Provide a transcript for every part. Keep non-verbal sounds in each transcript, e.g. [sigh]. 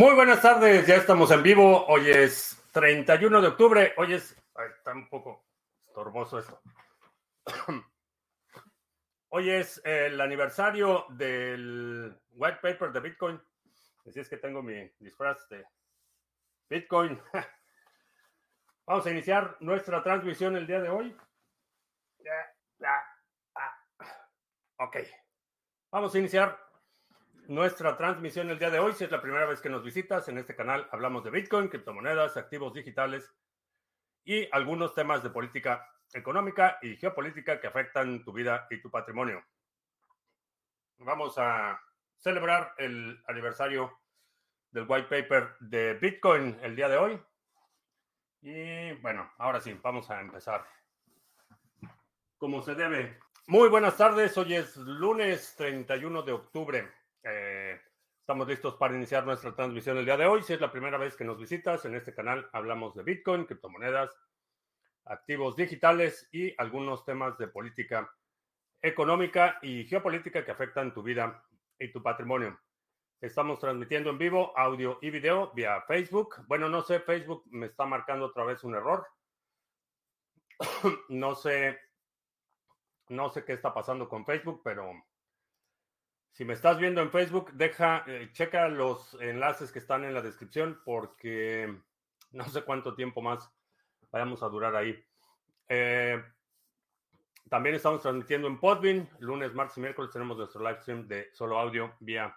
Muy buenas tardes, ya estamos en vivo. Hoy es 31 de octubre. Hoy es. ay, está un poco estorboso esto. [clears throat] Hoy es el aniversario del white paper de Bitcoin. Así es que tengo mi disfraz de Bitcoin. [laughs] Vamos a iniciar nuestra transmisión el día de hoy. Ok. Vamos a iniciar nuestra transmisión el día de hoy. Si es la primera vez que nos visitas en este canal, hablamos de Bitcoin, criptomonedas, activos digitales y algunos temas de política económica y geopolítica que afectan tu vida y tu patrimonio. Vamos a celebrar el aniversario del white paper de Bitcoin el día de hoy. Y bueno, ahora sí, vamos a empezar. Como se debe. Muy buenas tardes, hoy es lunes 31 de octubre. Eh, estamos listos para iniciar nuestra transmisión el día de hoy. Si es la primera vez que nos visitas en este canal, hablamos de Bitcoin, criptomonedas, activos digitales y algunos temas de política económica y geopolítica que afectan tu vida y tu patrimonio. Estamos transmitiendo en vivo audio y video vía Facebook. Bueno, no sé, Facebook me está marcando otra vez un error. [coughs] no sé, no sé qué está pasando con Facebook, pero si me estás viendo en Facebook, deja, eh, checa los enlaces que están en la descripción porque no sé cuánto tiempo más vayamos a durar ahí. Eh, también estamos transmitiendo en Podbean. Lunes, martes y miércoles tenemos nuestro live stream de solo audio vía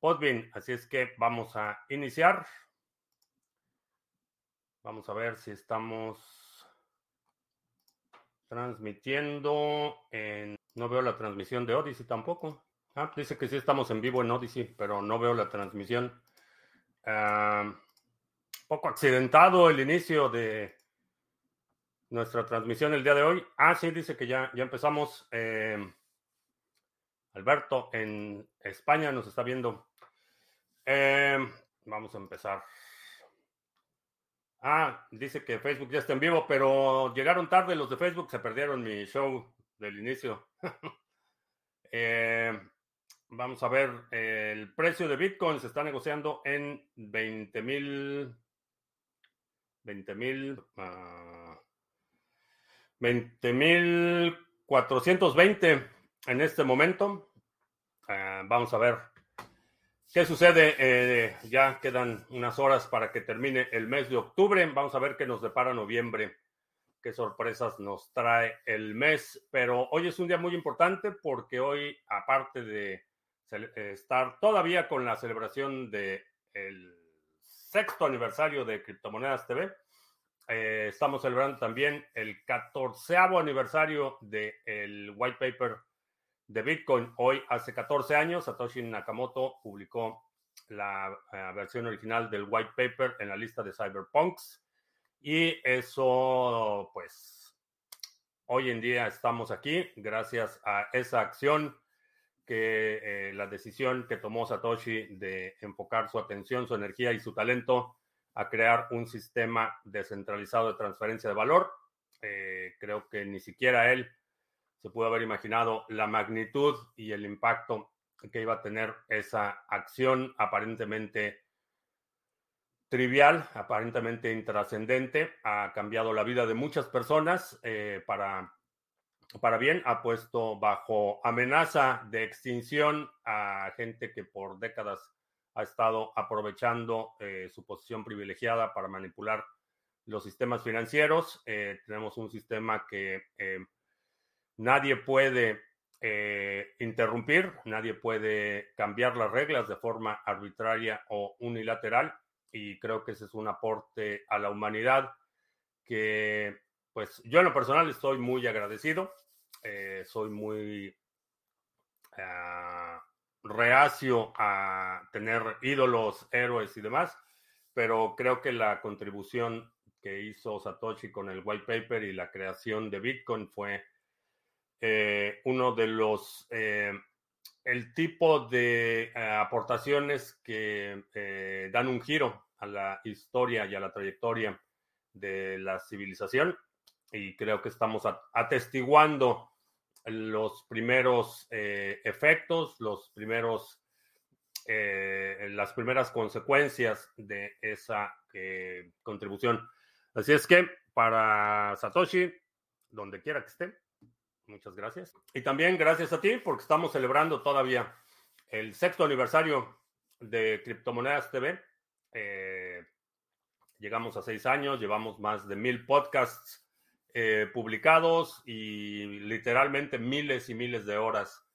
Podbean. Así es que vamos a iniciar. Vamos a ver si estamos transmitiendo en... No veo la transmisión de Odyssey tampoco. Ah, dice que sí estamos en vivo en Odyssey, pero no veo la transmisión. Ah, poco accidentado el inicio de nuestra transmisión el día de hoy. Ah, sí, dice que ya, ya empezamos. Eh, Alberto en España nos está viendo. Eh, vamos a empezar. Ah, dice que Facebook ya está en vivo, pero llegaron tarde los de Facebook, se perdieron mi show del inicio. [laughs] eh, Vamos a ver, el precio de Bitcoin se está negociando en 20 mil, 20 mil, 20 mil 420 en este momento. Uh, vamos a ver qué sucede. Eh, ya quedan unas horas para que termine el mes de octubre. Vamos a ver qué nos depara noviembre, qué sorpresas nos trae el mes. Pero hoy es un día muy importante porque hoy, aparte de estar todavía con la celebración del sexto aniversario de Criptomonedas TV. Eh, estamos celebrando también el catorceavo aniversario del white paper de Bitcoin. Hoy, hace 14 años, Satoshi Nakamoto publicó la eh, versión original del white paper en la lista de cyberpunks. Y eso, pues, hoy en día estamos aquí gracias a esa acción que eh, la decisión que tomó Satoshi de enfocar su atención, su energía y su talento a crear un sistema descentralizado de transferencia de valor. Eh, creo que ni siquiera él se pudo haber imaginado la magnitud y el impacto que iba a tener esa acción aparentemente trivial, aparentemente intrascendente. Ha cambiado la vida de muchas personas eh, para para bien, ha puesto bajo amenaza de extinción a gente que por décadas ha estado aprovechando eh, su posición privilegiada para manipular los sistemas financieros. Eh, tenemos un sistema que eh, nadie puede interrumpir, nadie puede cambiar las reglas de forma arbitraria o unilateral y creo que ese es un aporte a la humanidad que pues yo en lo personal estoy muy agradecido. Eh, soy muy uh, reacio a tener ídolos, héroes y demás, pero creo que la contribución que hizo Satoshi con el white paper y la creación de Bitcoin fue eh, uno de los, eh, el tipo de aportaciones que dan un giro a la historia y a la trayectoria de la civilización y creo que estamos atestiguando los primeros eh, efectos, los primeros las primeras consecuencias de esa contribución. Así es que para Satoshi, donde quiera que esté, muchas gracias. Y también gracias a ti porque estamos celebrando todavía el sexto aniversario de Criptomonedas TV. Eh, llegamos a seis años, llevamos más de mil podcasts eh, publicados y literalmente miles y miles de horas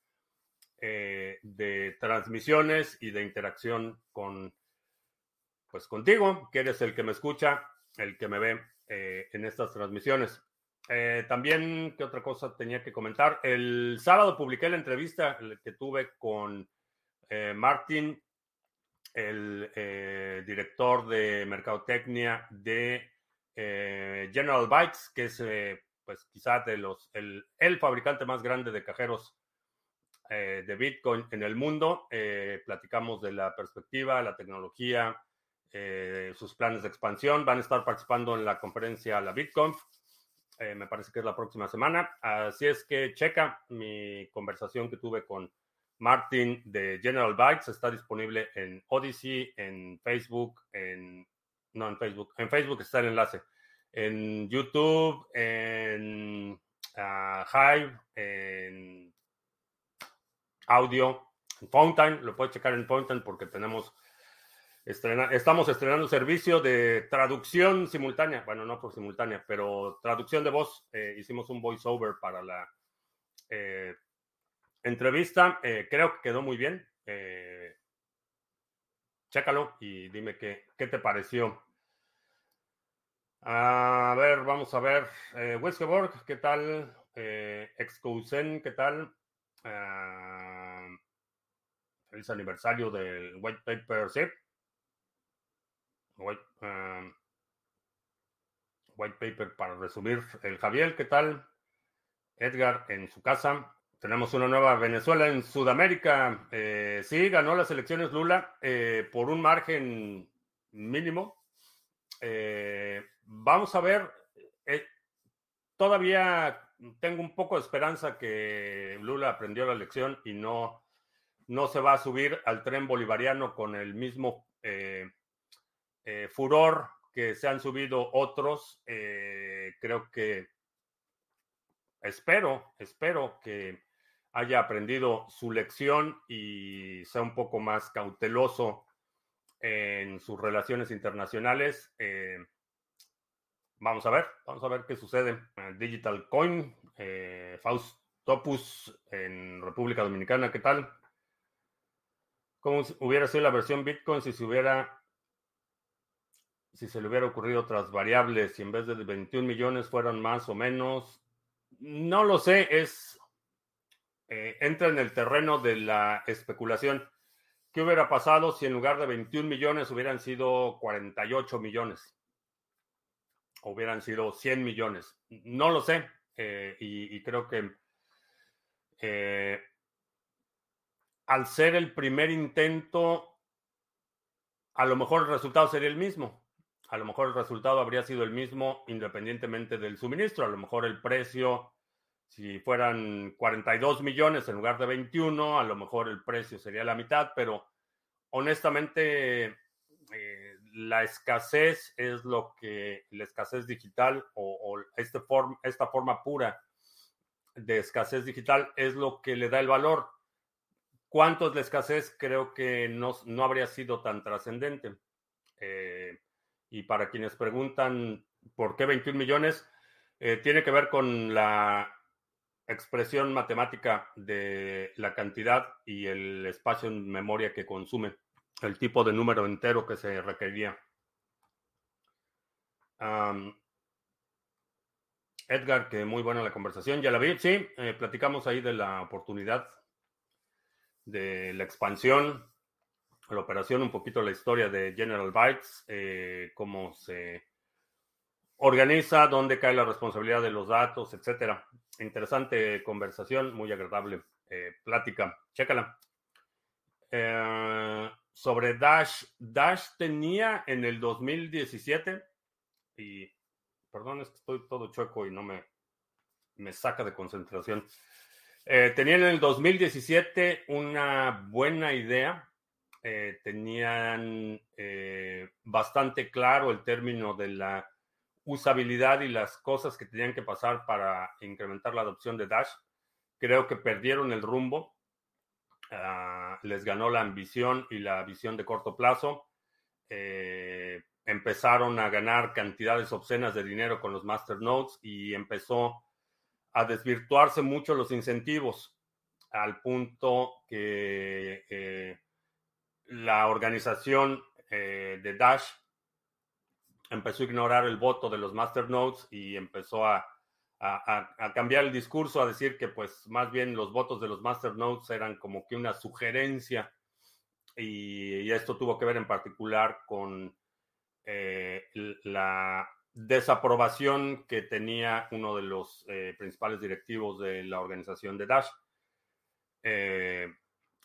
eh, de transmisiones y de interacción con, pues contigo, que eres el que me escucha, el que me ve en estas transmisiones. también, ¿qué otra cosa tenía que comentar? El sábado publiqué la entrevista que tuve con Martin el eh, director de mercadotecnia de eh, General Bytes, que es eh, pues quizás de los el, fabricante más grande de cajeros de Bitcoin en el mundo. platicamos de la perspectiva, la tecnología, sus planes de expansión. Van a estar participando en la conferencia La Bitcoin. me parece que es la próxima semana. Así es que checa mi conversación que tuve con Martin de General Bytes está disponible en Odyssey, en Facebook, en no en Facebook, en Facebook está el enlace, en YouTube, en uh, Hive, en audio, en Fountain, lo puedes checar en Fountain porque tenemos estamos estrenando servicio de traducción simultánea, bueno, no por simultánea, pero traducción de voz. Eh, hicimos un voiceover para la eh, entrevista, eh, creo que quedó muy bien. Chécalo y dime qué, qué te pareció. A ver, vamos a ver. Eh, ¿qué tal? Eh, Excousen, ¿qué tal? Ah, feliz aniversario del White Paper, ¿sí? White, ah, white Paper para resumir. El Javier, ¿qué tal? Edgar en su casa. Tenemos una nueva Venezuela en Sudamérica. Eh, sí, ganó las elecciones Lula eh, por un margen mínimo. Eh, vamos a ver. todavía tengo un poco de esperanza que Lula aprendió la lección y no, no se va a subir al tren bolivariano con el mismo furor que se han subido otros. creo que espero, espero que haya aprendido su lección y sea un poco más cauteloso en sus relaciones internacionales. Eh, vamos a ver, vamos a ver qué sucede. Digital Coin, eh, Faustopus en República Dominicana, ¿qué tal? ¿Cómo hubiera sido la versión Bitcoin si se hubiera si se le hubiera ocurrido otras variables, si en vez de 21 millones fueran más o menos? No lo sé, es eh, entra en el terreno de la especulación. ¿Qué hubiera pasado si en lugar de 21 millones hubieran sido 48 millones? Hubieran sido 100 millones. No lo sé. Eh, y, creo que eh, al ser el primer intento, a lo mejor el resultado sería el mismo. A lo mejor el resultado habría sido el mismo independientemente del suministro. A lo mejor el precio si fueran 42 millones en lugar de 21, a lo mejor el precio sería la mitad, pero honestamente eh, la escasez es lo que, la escasez digital o, este esta forma pura de escasez digital es lo que le da el valor. ¿Cuánto es la escasez? Creo que no, no habría sido tan trascendente. Eh, y para quienes preguntan por qué 21 millones, eh, tiene que ver con la expresión matemática de la cantidad y el espacio en memoria que consume, el tipo de número entero que se requería. Edgar, que muy buena la conversación, ya la vi, sí, eh, platicamos ahí de la oportunidad de la expansión, la operación, un poquito la historia de General Bytes, eh, cómo se organiza, dónde cae la responsabilidad de los datos, etcétera. Interesante conversación, muy agradable eh, plática. Chécala. Eh, sobre Dash. Dash tenía en el 2017 y, perdón, es que estoy todo chueco y no me, me saca de concentración. Eh, tenía en el 2017 una buena idea eh, tenían eh, bastante claro el término de la usabilidad y las cosas que tenían que pasar para incrementar la adopción de Dash. Creo que perdieron el rumbo, ah, les ganó la ambición y la visión de corto plazo. Eh, empezaron a ganar cantidades obscenas de dinero con los masternodes y empezó a desvirtuarse mucho los incentivos al punto que eh, la organización eh, de Dash empezó a ignorar el voto de los masternodes y empezó a, cambiar el discurso, a decir que pues más bien los votos de los masternodes eran como que una sugerencia y, esto tuvo que ver en particular con eh, la desaprobación que tenía uno de los eh, principales directivos de la organización de Dash eh,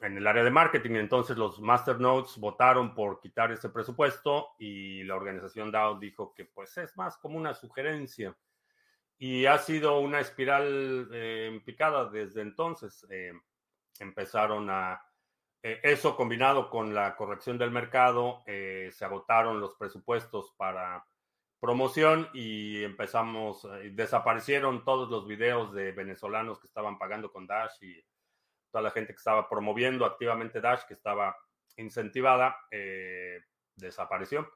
en el área de marketing. Entonces los masternodes votaron por quitar ese presupuesto y la organización DAO dijo que pues es más como una sugerencia. Y ha sido una espiral eh, picada desde entonces. empezaron a... eso combinado con la corrección del mercado, se agotaron los presupuestos para promoción y empezamos, eh, desaparecieron todos los videos de venezolanos que estaban pagando con Dash y toda la gente que estaba promoviendo activamente Dash, que estaba incentivada, eh, desapareció.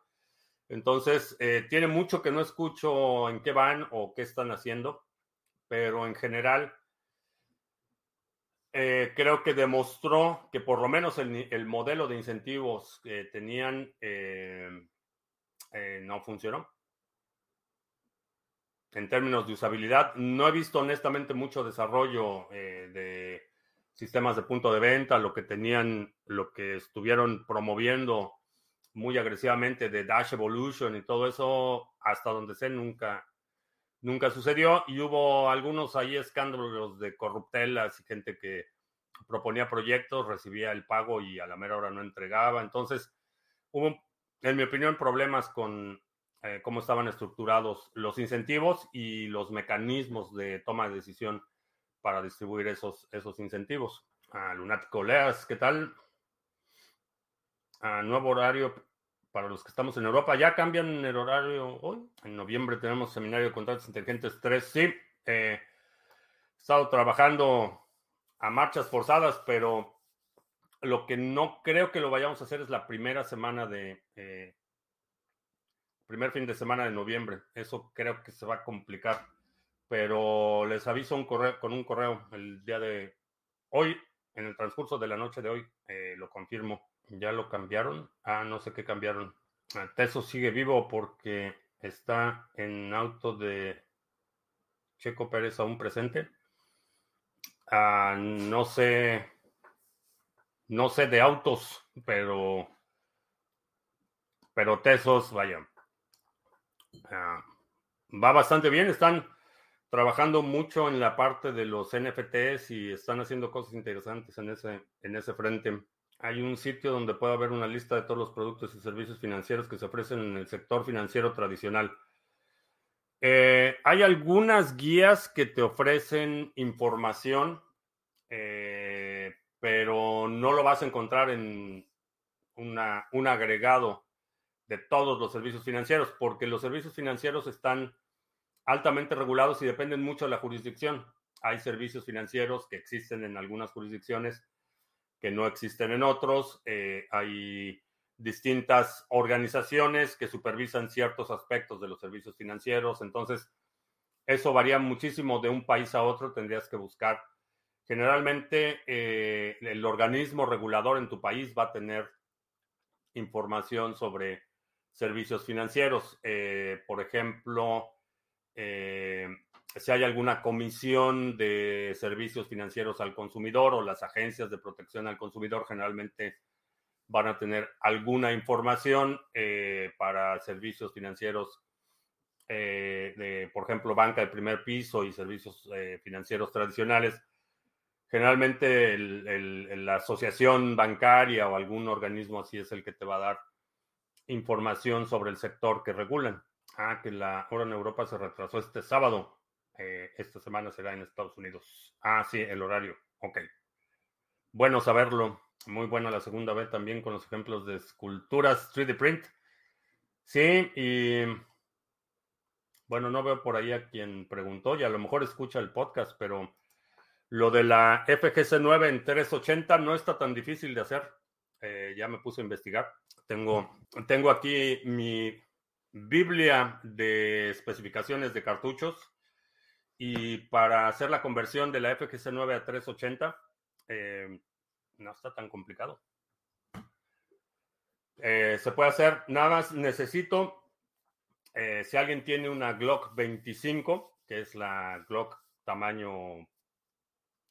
Entonces, eh, tiene mucho que no escucho en qué van o qué están haciendo, pero en general creo que demostró que por lo menos el, el modelo de incentivos que tenían no funcionó en términos de usabilidad. No he visto honestamente mucho desarrollo eh, de sistemas de punto de venta, lo que tenían, lo que estuvieron promoviendo muy agresivamente de Dash Evolution y todo eso, hasta donde sé, nunca, nunca sucedió. Y hubo algunos ahí escándalos de corruptelas y gente que proponía proyectos, recibía el pago y a la mera hora no entregaba. Entonces, hubo, en mi opinión, problemas con eh, cómo estaban estructurados los incentivos y los mecanismos de toma de decisión para distribuir esos, esos incentivos. A Lunático Leas, ¿qué tal? A nuevo horario para los que estamos en Europa. ¿Ya cambian el horario hoy? En noviembre tenemos seminario de contratos inteligentes 3. Sí, eh, he estado trabajando a marchas forzadas, pero lo que no creo que lo vayamos a hacer es la primera semana de, eh, primer fin de semana de noviembre. Eso creo que se va a complicar. Pero les aviso un correo, con un correo el día de hoy, en el transcurso de la noche de hoy, eh, lo confirmo. ¿Ya lo cambiaron? Ah, no sé qué cambiaron. Ah, Teso sigue vivo porque está en auto de Checo Pérez aún presente. Ah, no sé, no sé de autos, pero, pero Tesos, vaya, Ah, va bastante bien. Están trabajando mucho en la parte de los NFTs y están haciendo cosas interesantes en ese, en ese frente. Hay un sitio donde puede haber una lista de todos los productos y servicios financieros que se ofrecen en el sector financiero tradicional. Eh, hay algunas guías que te ofrecen información, eh, pero no lo vas a encontrar en un agregado de todos los servicios financieros, porque los servicios financieros están altamente regulados y dependen mucho de la jurisdicción. Hay servicios financieros que existen en algunas jurisdicciones que no existen en otros. Eh, hay distintas organizaciones que supervisan ciertos aspectos de los servicios financieros. Entonces, eso varía muchísimo de un país a otro. Tendrías que buscar. Generalmente, eh, el organismo regulador en tu país va a tener información sobre servicios financieros. Eh, por ejemplo, si hay alguna comisión de servicios financieros al consumidor o las agencias de protección al consumidor generalmente van a tener alguna información eh, para servicios financieros de, por ejemplo, banca de primer piso y servicios financieros tradicionales. Generalmente la asociación bancaria o algún organismo así es el que te va a dar información sobre el sector que regulan. Ah, que la hora en Europa se retrasó este sábado. Eh, esta semana será en Estados Unidos. Ah, sí, el horario. Ok. Bueno saberlo. Muy buena la segunda vez también con los ejemplos de esculturas 3D print. Sí, y bueno, no veo por ahí a quien preguntó y a lo mejor escucha el podcast, pero lo de la FGC 9 en 380 no está tan difícil de hacer. Eh, ya me puse a investigar. Tengo, tengo aquí mi Biblia de especificaciones de cartuchos y para hacer la conversión de la FGC 9 a 380 eh, no está tan complicado. Eh, se puede hacer, nada más necesito eh, si alguien tiene una Glock 25, que es la Glock tamaño,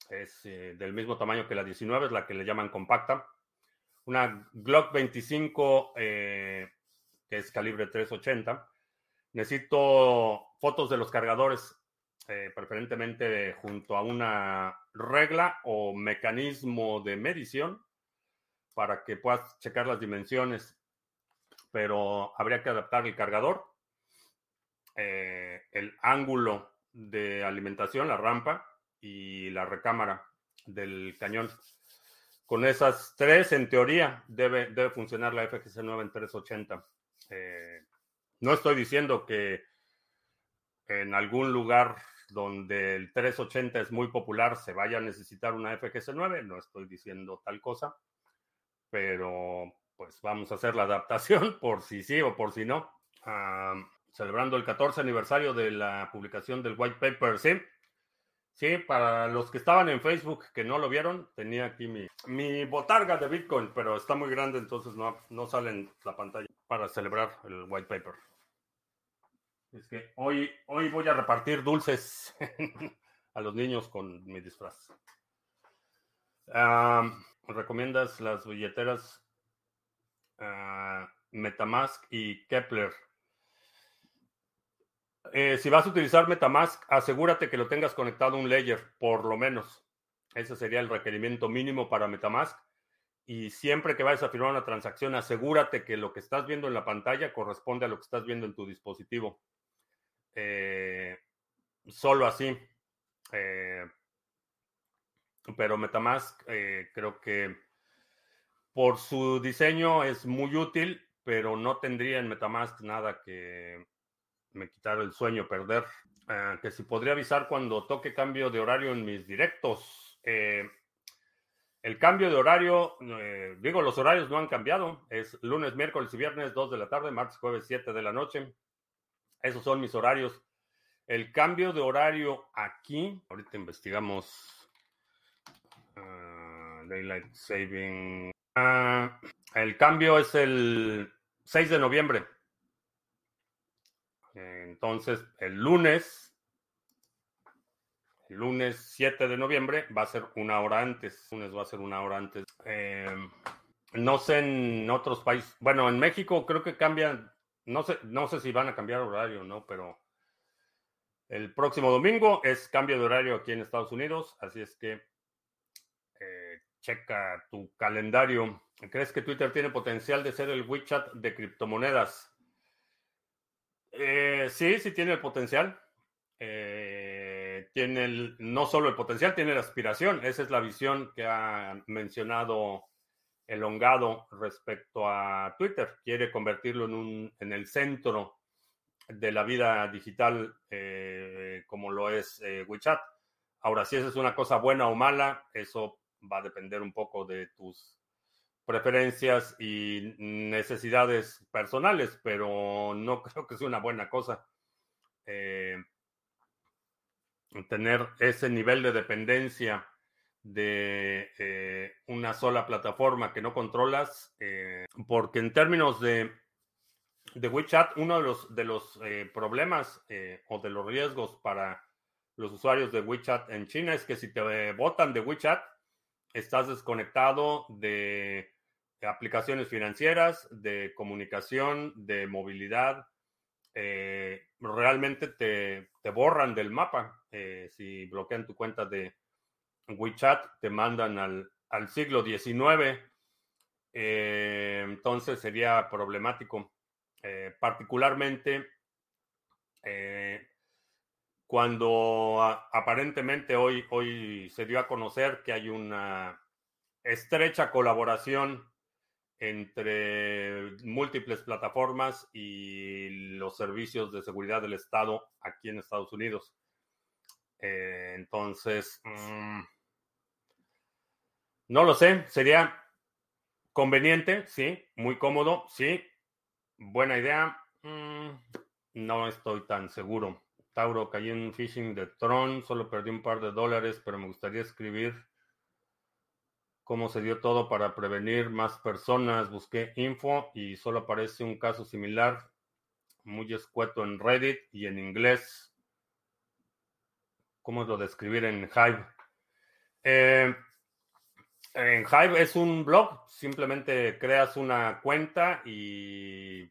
es eh, del mismo tamaño que la 19, es la que le llaman compacta. Una Glock 25, eh, que es calibre 380. Necesito fotos de los cargadores, preferentemente junto a una regla o mecanismo de medición para que puedas checar las dimensiones. Pero habría que adaptar el cargador eh, el ángulo de alimentación, la rampa y la recámara del cañón. Con esas tres, en teoría, debe, debe funcionar la FGC 9 en 380. Eh, no estoy diciendo que en algún lugar donde el 380 es muy popular se vaya a necesitar una FGC 9, no estoy diciendo tal cosa, pero pues vamos a hacer la adaptación [laughs] por si sí o por si no. Ah, celebrando el 14 aniversario de la publicación del white paper, sí. Sí, para los que estaban en Facebook que no lo vieron, tenía aquí mi, mi botarga de Bitcoin, pero está muy grande, entonces no, no sale en la pantalla para celebrar el white paper. Es que hoy, hoy voy a repartir dulces [laughs] a los niños con mi disfraz. ¿Recomiendas las billeteras ah, Metamask y Kepler? Eh, si vas a utilizar Metamask, asegúrate que lo tengas conectado a un layer, por lo menos. Ese sería el requerimiento mínimo para Metamask. Y siempre que vayas a firmar una transacción, asegúrate que lo que estás viendo en la pantalla corresponde a lo que estás viendo en tu dispositivo. Eh, solo así. Eh, pero Metamask creo que por su diseño es muy útil, pero no tendría en Metamask nada que me quitaron el sueño perder. Ah, que si podría avisar cuando toque cambio de horario en mis directos. Eh, el cambio de horario, eh, digo, los horarios no han cambiado. Es lunes, miércoles y viernes, 2 de la tarde, martes, jueves, 7 de la noche. Esos son mis horarios. El cambio de horario aquí, ahorita investigamos uh, Daylight Saving. Ah, el cambio es el 6 de noviembre. Entonces, el lunes, el lunes 7 de noviembre va a ser una hora antes. El lunes va a ser una hora antes. Em, no sé en otros países. Bueno, en México creo que cambian. No sé, no sé si van a cambiar horario, ¿no? Pero el próximo domingo es cambio de horario aquí en Estados Unidos. Así es que eh, checa tu calendario. ¿Crees que Twitter tiene potencial de ser el WeChat de criptomonedas? Eh, sí, sí tiene el potencial. Eh, tiene no solo el potencial, tiene la aspiración. Esa es la visión que ha mencionado Elongado respecto a Twitter. Quiere convertirlo en, un, en el centro de la vida digital eh, como lo es WeChat. Ahora, si esa es una cosa buena o mala, eso va a depender un poco de tus preferencias y necesidades personales, pero no [laughs] creo que sea una buena cosa eh, tener ese nivel de dependencia de eh, una sola plataforma que no controlas, eh, porque en términos de, de WeChat, uno de los, de los problemas o de los riesgos para los usuarios de WeChat en China es que si te botan de WeChat, estás desconectado de aplicaciones financieras, de comunicación, de movilidad, eh, realmente te, borran del mapa. Eh, si bloquean tu cuenta de WeChat, te mandan al, siglo XIX. Eh, entonces sería problemático. particularmente cuando aparentemente hoy, hoy se dio a conocer que hay una estrecha colaboración entre múltiples plataformas y los servicios de seguridad del Estado aquí en Estados Unidos. Eh, entonces, mm, no lo sé, sería conveniente, sí, muy cómodo, sí, buena idea. Mm, no estoy tan seguro. Tauro, caí en phishing de Tron, solo perdí un par de dólares, pero me gustaría escribir cómo se dio todo para prevenir más personas. Busqué info y solo aparece un caso similar, muy escueto en Reddit y en inglés. ¿Cómo es lo de escribir en Hive? Eh, en Hive es un blog, simplemente creas una cuenta y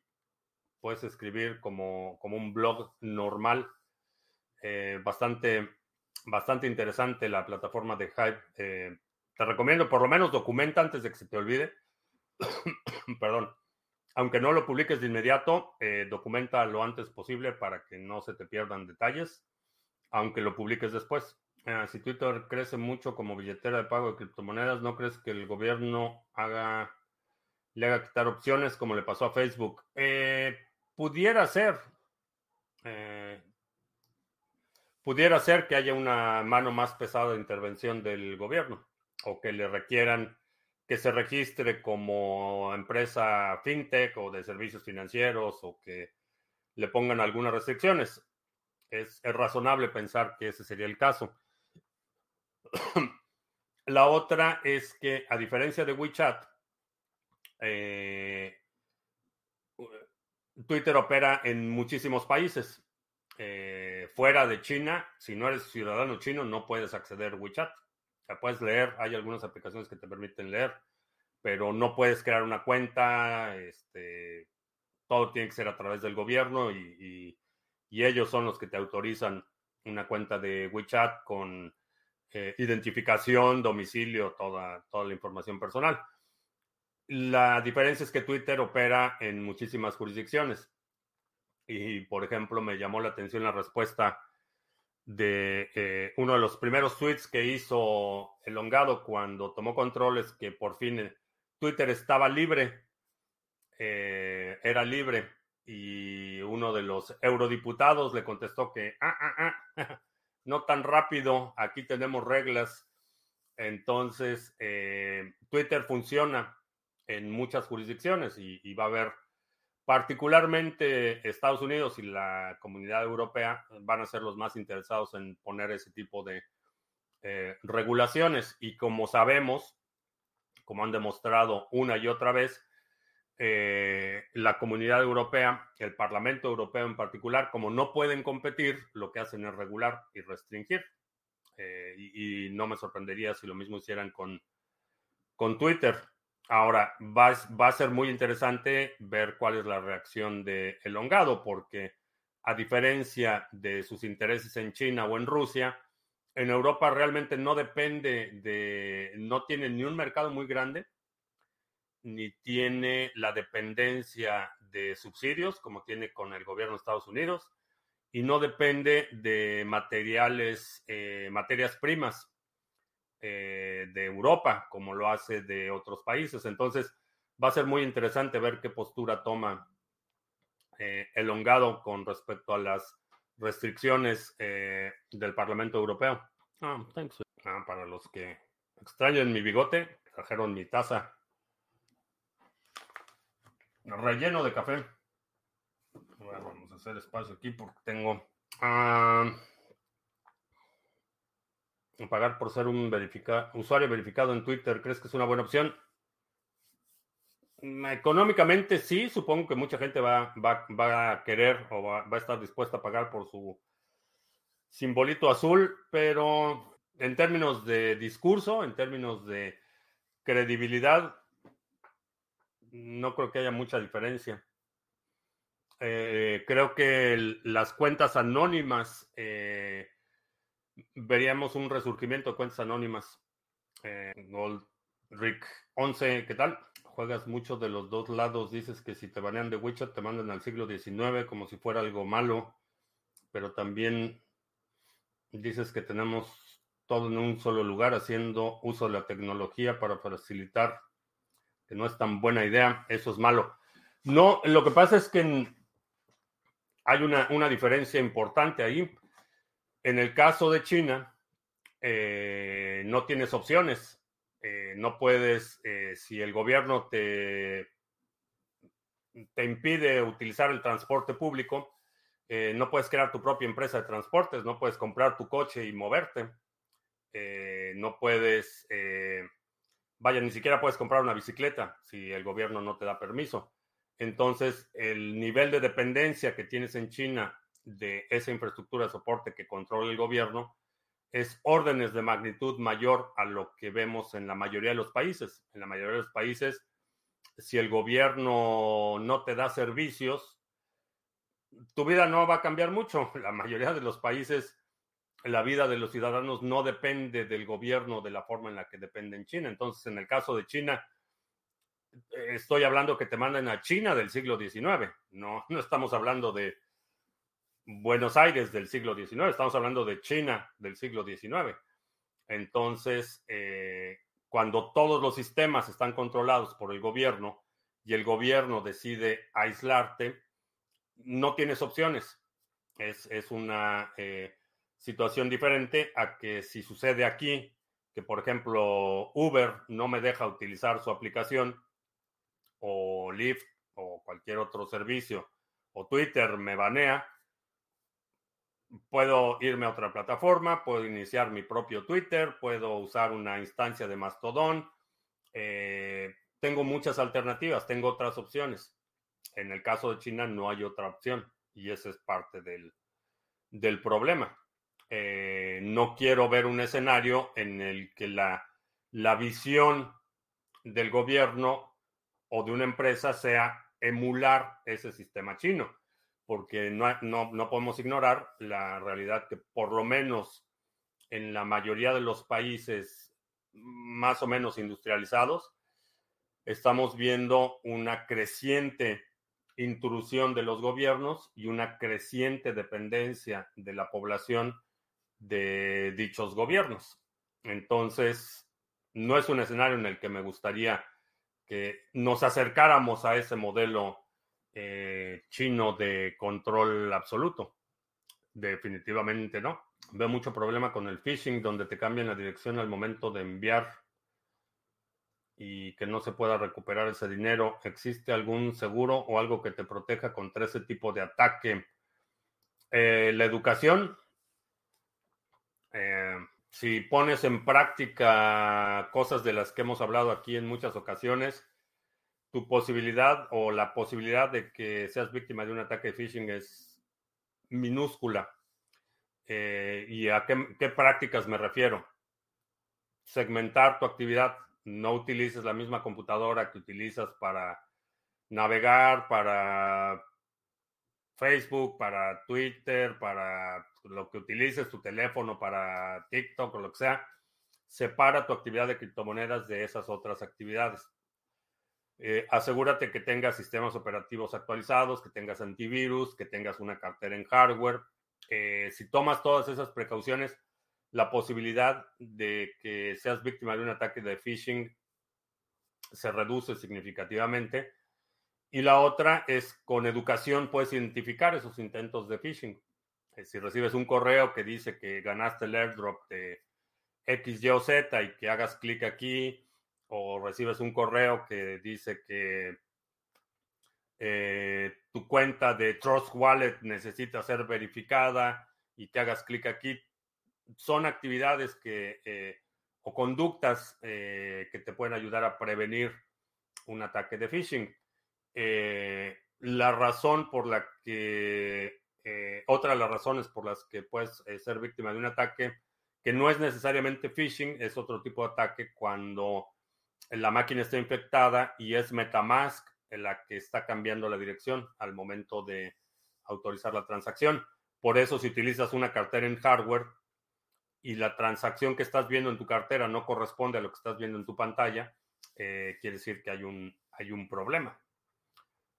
puedes escribir como, como un blog normal. Eh, bastante, bastante interesante la plataforma de Hive. Eh, te recomiendo, por lo menos documenta antes de que se te olvide. [coughs] Perdón. Aunque no lo publiques de inmediato, eh, documenta lo antes posible para que no se te pierdan detalles, aunque lo publiques después. Si Twitter crece mucho como billetera de pago de criptomonedas, ¿no crees que el gobierno haga, le haga quitar opciones como le pasó a Facebook? Eh, pudiera ser. Eh, pudiera ser que haya una mano más pesada de intervención del gobierno o que le requieran que se registre como empresa fintech o de servicios financieros o que le pongan algunas restricciones. Es, razonable pensar que ese sería el caso. [coughs] La otra es que, a diferencia de WeChat, eh, Twitter opera en muchísimos países. Eh, fuera de China, si no eres ciudadano chino, no puedes acceder a WeChat puedes leer, hay algunas aplicaciones que te permiten leer, pero no puedes crear una cuenta, este, todo tiene que ser a través del gobierno y, ellos son los que te autorizan una cuenta de WeChat con eh, identificación, domicilio, toda, toda la información personal. La diferencia es que Twitter opera en muchísimas jurisdicciones. Y, por ejemplo, me llamó la atención la respuesta de eh, uno de los primeros tweets que hizo Elongado cuando tomó controles que por fin eh, Twitter estaba libre, era libre, y uno de los eurodiputados le contestó que, ah, ah, ah, no tan rápido, aquí tenemos reglas. Entonces, Twitter funciona en muchas jurisdicciones y va a haber Particularmente Estados Unidos y la comunidad europea van a ser los más interesados en poner ese tipo de eh, regulaciones. Y como sabemos, como han demostrado una y otra vez, eh, la comunidad europea, el Parlamento Europeo en particular, como no pueden competir, lo que hacen es regular y restringir. Eh, y, no me sorprendería si lo mismo hicieran con, con Twitter. Ahora, va, a ser muy interesante ver cuál es la reacción de Elongado, porque a diferencia de sus intereses en China o en Rusia, en Europa realmente no depende de, no tiene ni un mercado muy grande, ni tiene la dependencia de subsidios como tiene con el gobierno de Estados Unidos, y no depende de materiales, eh, materias primas eh, de Europa, como lo hace de otros países. Entonces, va a ser muy interesante ver qué postura toma eh, elongado con respecto a las restricciones eh, del Parlamento Europeo. Ah, ah, para los que extrañan mi bigote, trajeron mi taza relleno de café. vamos a hacer espacio aquí porque tengo... Ah, pagar por ser un usuario verificado en Twitter, ¿crees que es una buena opción? Mm, económicamente sí, supongo que mucha gente va, va, a querer o va, a estar dispuesta a pagar por su simbolito azul, pero en términos de discurso, en términos de credibilidad, no creo que haya mucha diferencia. Eh, creo que las cuentas anónimas eh, veríamos un resurgimiento de cuentas anónimas. Eh, Gold Rick 11, ¿qué tal? Juegas mucho de los dos lados, dices que si te banean de WeChat te mandan al siglo XIX como si fuera algo malo, pero también dices que tenemos todo en un solo lugar, haciendo uso de la tecnología para facilitar, que no es tan buena idea, eso es malo. No, lo que pasa es que hay una, una diferencia importante ahí. En el caso de China, eh, no tienes opciones. Eh, no puedes, eh, si el gobierno te, te impide utilizar el transporte público, no puedes crear tu propia empresa de transportes, no puedes comprar tu coche y moverte, no puedes, vaya, ni siquiera puedes comprar una bicicleta si el gobierno no te da permiso. Entonces, el nivel de dependencia que tienes en China de esa infraestructura de soporte que controla el gobierno es órdenes de magnitud mayor a lo que vemos en la mayoría de los países. En la mayoría de los países, si el gobierno no te da servicios, tu vida no va a cambiar mucho. [laughs] La mayoría de los países, la vida de los ciudadanos no depende del gobierno de la forma en la que depende en China. Entonces, en el caso de China, estoy hablando que te manden a China del siglo XIX. No, no estamos hablando de Buenos Aires del siglo XIX, estamos hablando de China del siglo XIX. Entonces, eh, cuando todos los sistemas están controlados por el gobierno y el gobierno decide aislarte, no tienes opciones. Es, una eh, situación diferente a que si sucede aquí, que por ejemplo Uber no me deja utilizar su aplicación, o Lyft, o cualquier otro servicio, o Twitter me banea, puedo irme a otra plataforma, puedo iniciar mi propio Twitter, puedo usar una instancia de Mastodon. Eh, tengo muchas alternativas, tengo otras opciones. En el caso de China no hay otra opción y ese es parte del, del problema. Eh, no quiero ver un escenario en el que la, la visión del gobierno o de una empresa sea emular ese sistema chino porque no, no, podemos ignorar la realidad que por lo menos en la mayoría de los países más o menos industrializados, estamos viendo una creciente intrusión de los gobiernos y una creciente dependencia de la población de dichos gobiernos. Entonces, no es un escenario en el que me gustaría que nos acercáramos a ese modelo eh, chino de control absoluto. Definitivamente no. Veo mucho problema con el phishing, donde te cambian la dirección al momento de enviar y que no se pueda recuperar ese dinero. ¿Existe algún seguro o algo que te proteja contra ese tipo de ataque? Eh, la educación. Eh, si pones en práctica cosas de las que hemos hablado aquí en muchas ocasiones, tu posibilidad o la posibilidad de que seas víctima de un ataque de phishing es minúscula. Eh, ¿Y a qué, prácticas me refiero? Segmentar tu actividad. No utilices la misma computadora que utilizas para navegar, para Facebook, para Twitter, para lo que utilices, tu teléfono, para TikTok o lo que sea. Separa tu actividad de criptomonedas de esas otras actividades. Eh, asegúrate que tengas sistemas operativos actualizados, que tengas antivirus, que tengas una cartera en hardware. Si tomas todas esas precauciones, la posibilidad de que seas víctima de un ataque de phishing se reduce significativamente. Y la otra es con educación puedes identificar esos intentos de phishing. Eh, si recibes un correo que dice que ganaste el airdrop de X, Y o Z y que hagas clic aquí o recibes un correo que dice que eh, tu cuenta de Trust Wallet necesita ser verificada y que hagas clic aquí, son actividades que eh, o conductas que te pueden ayudar a prevenir un ataque de phishing. la razón por la que, otra de las razones por las que puedes ser víctima de un ataque, que no es necesariamente phishing, es otro tipo de ataque cuando la máquina está infectada y es Metamask la que está cambiando la dirección al momento de autorizar la transacción. Por eso, si utilizas una cartera en hardware y la transacción que estás viendo en tu cartera no corresponde a lo que estás viendo en tu pantalla, eh, quiere decir que hay un, hay un problema.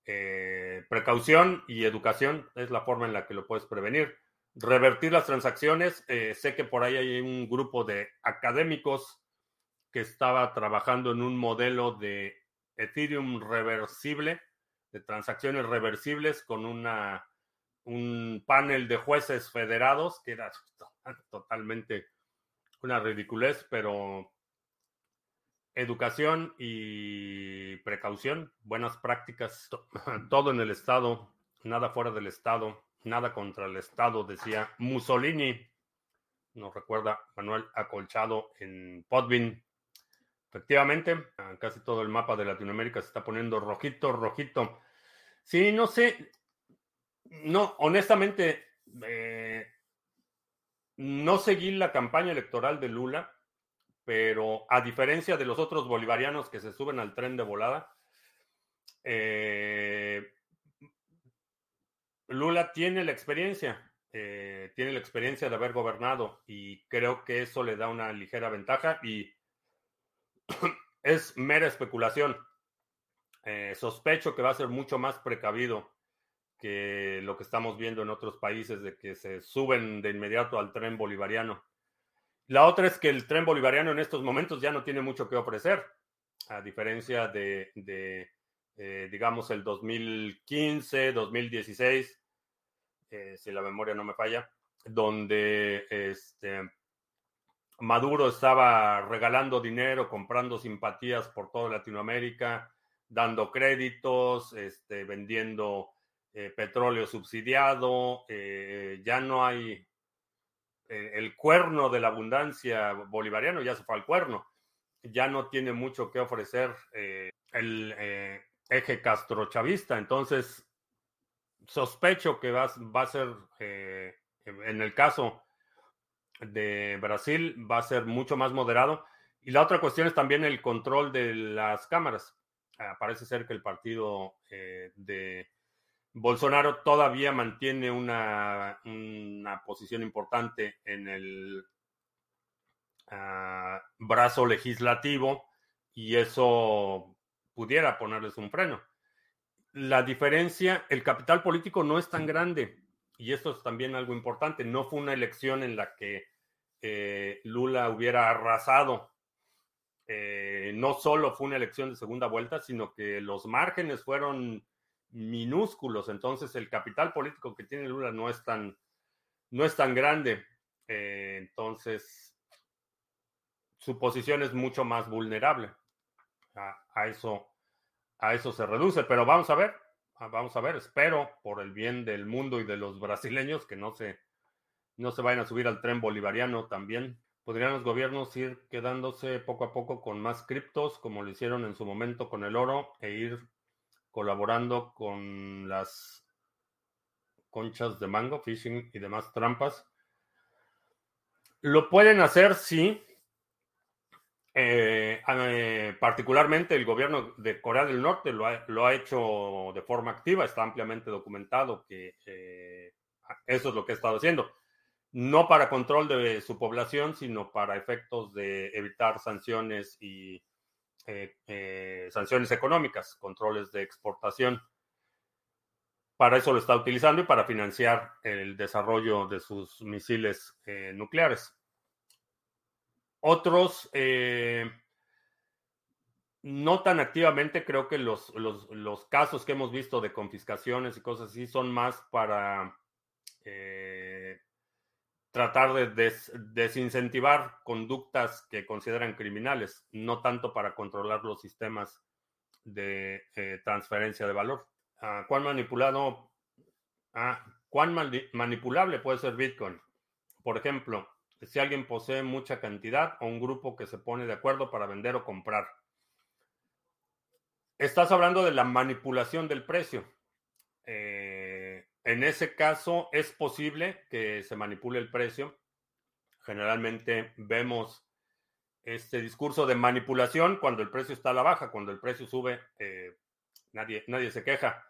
Eh, precaución y educación es la forma en la que lo puedes prevenir. revertir las transacciones. Eh, sé que por ahí hay un grupo de académicos que estaba trabajando en un modelo de Ethereum reversible, de transacciones reversibles con una, un panel de jueces federados, que era [laughs] totalmente una ridiculez, pero educación y precaución, buenas prácticas, [laughs] todo en el Estado, nada fuera del Estado, nada contra el Estado, decía Mussolini. Nos recuerda Manuel Acolchado en Podvin. Efectivamente, casi todo el mapa de Latinoamérica se está poniendo rojito, rojito. Sí, no sé. No, honestamente, eh, no seguí la campaña electoral de Lula, pero a diferencia de los otros bolivarianos que se suben al tren de volada, eh, Lula tiene la experiencia, eh, tiene la experiencia de haber gobernado y creo que eso le da una ligera ventaja y [coughs] es mera especulación. Eh, sospecho que va a ser mucho más precavido que lo que estamos viendo en otros países de que se suben de inmediato al tren bolivariano. La otra es que el tren bolivariano en estos momentos ya no tiene mucho que ofrecer, a diferencia de, eh, digamos, el 2015, 2016, eh, si la memoria no me falla, donde este, Maduro estaba regalando dinero, comprando simpatías por toda Latinoamérica, dando créditos, este, vendiendo eh, petróleo subsidiado, ya no hay el cuerno de la abundancia bolivariano, ya se fue al cuerno, ya no tiene mucho que ofrecer el eje castrochavista, entonces sospecho que va, va a ser, en el caso de Brasil va a ser mucho más moderado. Y la otra cuestión es también el control de las cámaras. Ah, parece ser que el partido eh, de Bolsonaro todavía mantiene una, una posición importante en el ah, brazo legislativo y eso pudiera ponerles un freno. La diferencia, el capital político no es tan grande y esto es también algo importante, no fue una elección en la que eh, Lula hubiera arrasado. Eh, no solo fue una elección de segunda vuelta, sino que los márgenes fueron minúsculos. Entonces el capital político que tiene Lula no es tan, no es tan grande. Eh, entonces su posición es mucho más vulnerable. a, eso, a eso se reduce. Pero vamos a ver. Vamos a ver, espero por el bien del mundo y de los brasileños que no se, no se vayan a subir al tren bolivariano también. Podrían los gobiernos ir quedándose poco a poco con más criptos, como lo hicieron en su momento con el oro, e ir colaborando con las conchas de mango, phishing y demás trampas. Lo pueden hacer, sí, eh, eh, particularmente el gobierno de Corea del Norte lo ha, hecho de forma activa, está ampliamente documentado que eh, eso es lo que ha estado haciendo. No para control de su población, sino para efectos de evitar sanciones y sanciones económicas, controles de exportación. Para eso lo está utilizando y para financiar el desarrollo de sus misiles nucleares. Otros, eh, no tan activamente, creo que los, casos que hemos visto de confiscaciones y cosas así son más para eh, tratar de desincentivar conductas que consideran criminales, no tanto para controlar los sistemas de eh, transferencia de valor. Ah, ¿Cuán manipulado, ah, cuán manipulable puede ser Bitcoin? Por ejemplo, si alguien posee mucha cantidad o un grupo que se pone de acuerdo para vender o comprar. Estás hablando de la manipulación del precio. Eh, en ese caso es posible que se manipule el precio. Generalmente vemos este discurso de manipulación cuando el precio está a la baja, cuando el precio sube, eh, nadie, nadie se queja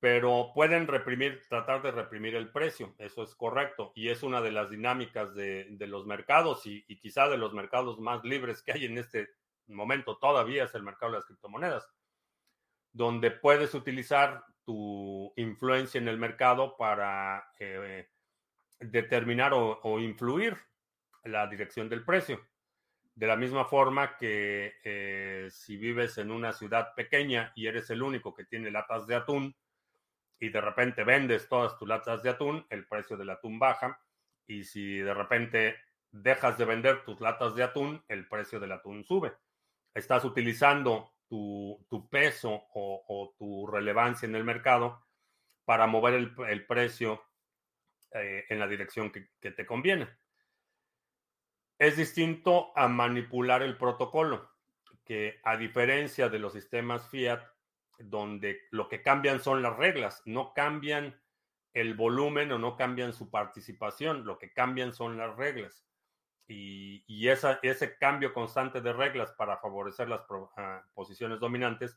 pero pueden reprimir, tratar de reprimir el precio, eso es correcto, y es una de las dinámicas de, los mercados y, quizá de los mercados más libres que hay en este momento todavía es el mercado de las criptomonedas, donde puedes utilizar tu influencia en el mercado para eh, determinar o, influir la dirección del precio. De la misma forma que eh, si vives en una ciudad pequeña y eres el único que tiene latas de atún y de repente vendes todas tus latas de atún, el precio del atún baja. Y si de repente dejas de vender tus latas de atún, el precio del atún sube. Estás utilizando tu, peso o, tu relevancia en el mercado para mover el, precio eh, en la dirección que, que te conviene. Es distinto a manipular el protocolo, que a diferencia de los sistemas fiat, donde lo que cambian son las reglas, no cambian el volumen o no cambian su participación, lo que cambian son las reglas. Y, ese cambio constante de reglas para favorecer las ah, posiciones dominantes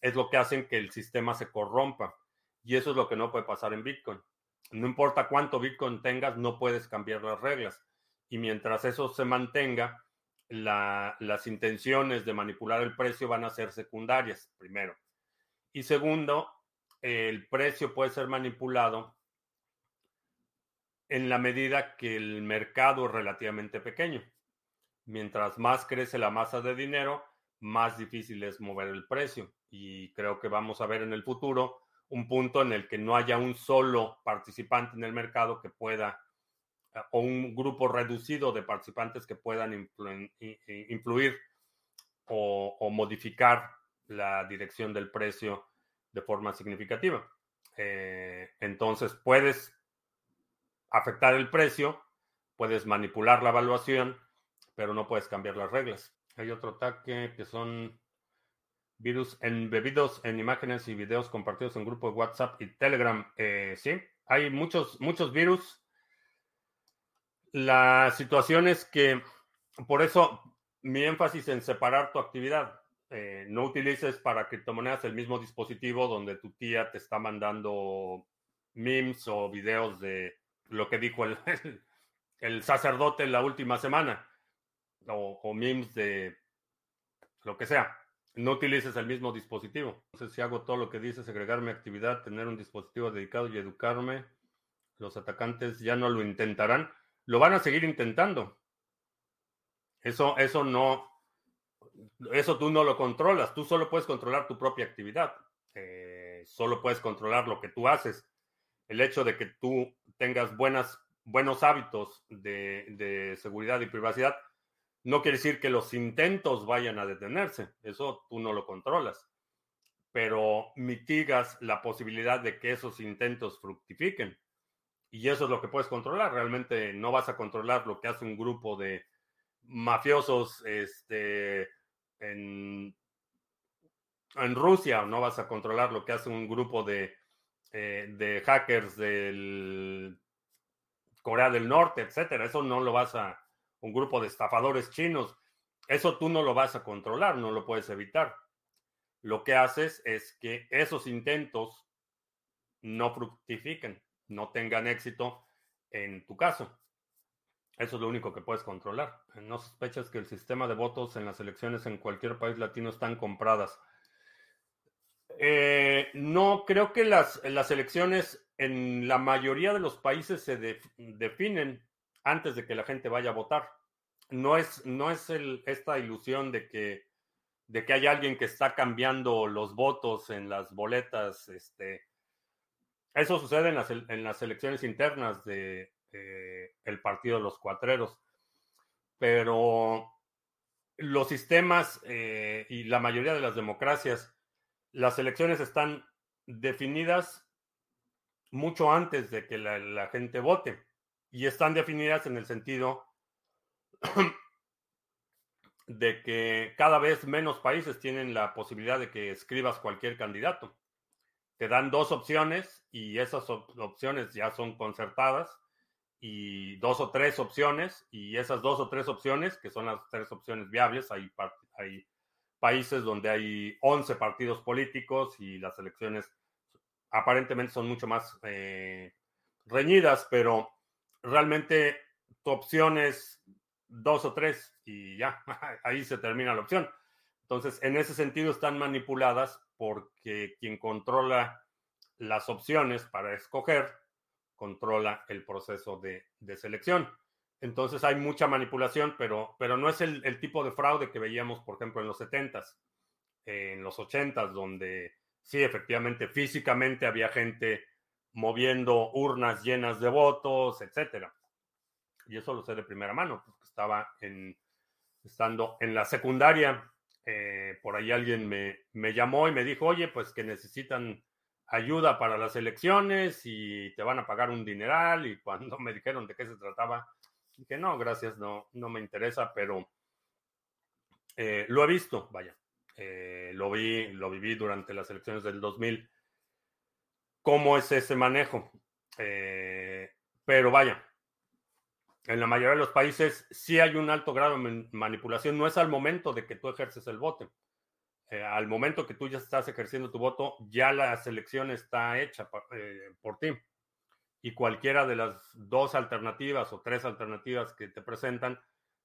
es lo que hacen que el sistema se corrompa. Y eso es lo que no puede pasar en Bitcoin. No importa cuánto Bitcoin tengas, no puedes cambiar las reglas. Y mientras eso se mantenga, las intenciones de manipular el precio van a ser secundarias, primero. Y segundo, el precio puede ser manipulado en la medida que el mercado es relativamente pequeño. Mientras más crece la masa de dinero, más difícil es mover el precio. Y creo que vamos a ver en el futuro un punto en el que no haya un solo participante en el mercado que pueda, eh, o un grupo reducido de participantes que puedan influir o, modificar la dirección del precio de forma significativa. Eh, entonces puedes afectar el precio, puedes manipular la evaluación, pero no puedes cambiar las reglas. Hay otro ataque que son virus embebidos en imágenes y videos compartidos en grupos de WhatsApp y Telegram. Eh, sí, hay muchos, muchos virus. La situación es que, por eso mi énfasis en separar tu actividad. Eh, no utilices para criptomonedas el mismo dispositivo donde tu tía te está mandando memes o videos de lo que dijo el, el, sacerdote la última semana, o, o, memes de lo que sea. No utilices el mismo dispositivo. Entonces, si hago todo lo que dice, agregar mi actividad, tener un dispositivo dedicado y educarme, los atacantes ya no lo intentarán. Lo van a seguir intentando. Eso, eso no, eso tú no lo controlas. Tú solo puedes controlar tu propia actividad. Eh, solo puedes controlar lo que tú haces. El hecho de que tú tengas buenas, buenos hábitos de, seguridad y privacidad, no quiere decir que los intentos vayan a detenerse. Eso tú no lo controlas. Pero mitigas la posibilidad de que esos intentos fructifiquen. Y eso es lo que puedes controlar. Realmente no vas a controlar lo que hace un grupo de mafiosos este, en, en Rusia, no vas a controlar lo que hace un grupo de eh, de hackers del Corea del Norte, etcétera. Eso no lo vas a, un grupo de estafadores chinos, eso tú no lo vas a controlar, no lo puedes evitar. Lo que haces es que esos intentos no fructifiquen, no tengan éxito en tu caso. Eso es lo único que puedes controlar. No sospechas que el sistema de votos en las elecciones en cualquier país latino están compradas. Eh, no, creo que las, las, elecciones en la mayoría de los países se definen antes de que la gente vaya a votar. No es, no es esta ilusión de que, de que hay alguien que está cambiando los votos en las boletas. Este, eso sucede en las, en las elecciones internas de eh, partido de los cuatreros. Pero los sistemas eh, y la mayoría de las democracias las elecciones están definidas mucho antes de que la, gente vote y están definidas en el sentido [clears throat] de que cada vez menos países tienen la posibilidad de que escribas cualquier candidato. Te dan dos opciones y esas opciones ya son concertadas y dos o tres opciones y esas dos o tres opciones, que son las tres opciones viables, hay, hay países donde hay 11 partidos políticos y las elecciones aparentemente son mucho más eh, reñidas, pero realmente tu opción es dos o tres y ya, [laughs] ahí se termina la opción. Entonces, en ese sentido están manipuladas porque quien controla las opciones para escoger controla el proceso de, selección. Entonces hay mucha manipulación, pero, pero no es el, tipo de fraude que veíamos, por ejemplo, en los 70s, en los 80s, donde sí, efectivamente, físicamente había gente moviendo urnas llenas de votos, etcétera. Y eso lo sé de primera mano, porque estaba en, estando en la secundaria. Eh, por ahí alguien me, me llamó y me dijo, oye, pues que necesitan ayuda para las elecciones y te van a pagar un dineral. Y cuando [laughs] me dijeron de qué se trataba, dije, no, gracias, no, no me interesa, pero eh, lo he visto, vaya. Eh, lo vi, lo viví durante las elecciones del 2000. ¿Cómo es ese manejo? Eh, pero vaya, en la mayoría de los países sí hay un alto grado de manipulación. No es al momento de que tú ejerces el voto. Al momento que tú ya estás ejerciendo tu voto, ya la selección está hecha por ti. Y cualquiera de las dos alternativas o tres alternativas que te presentan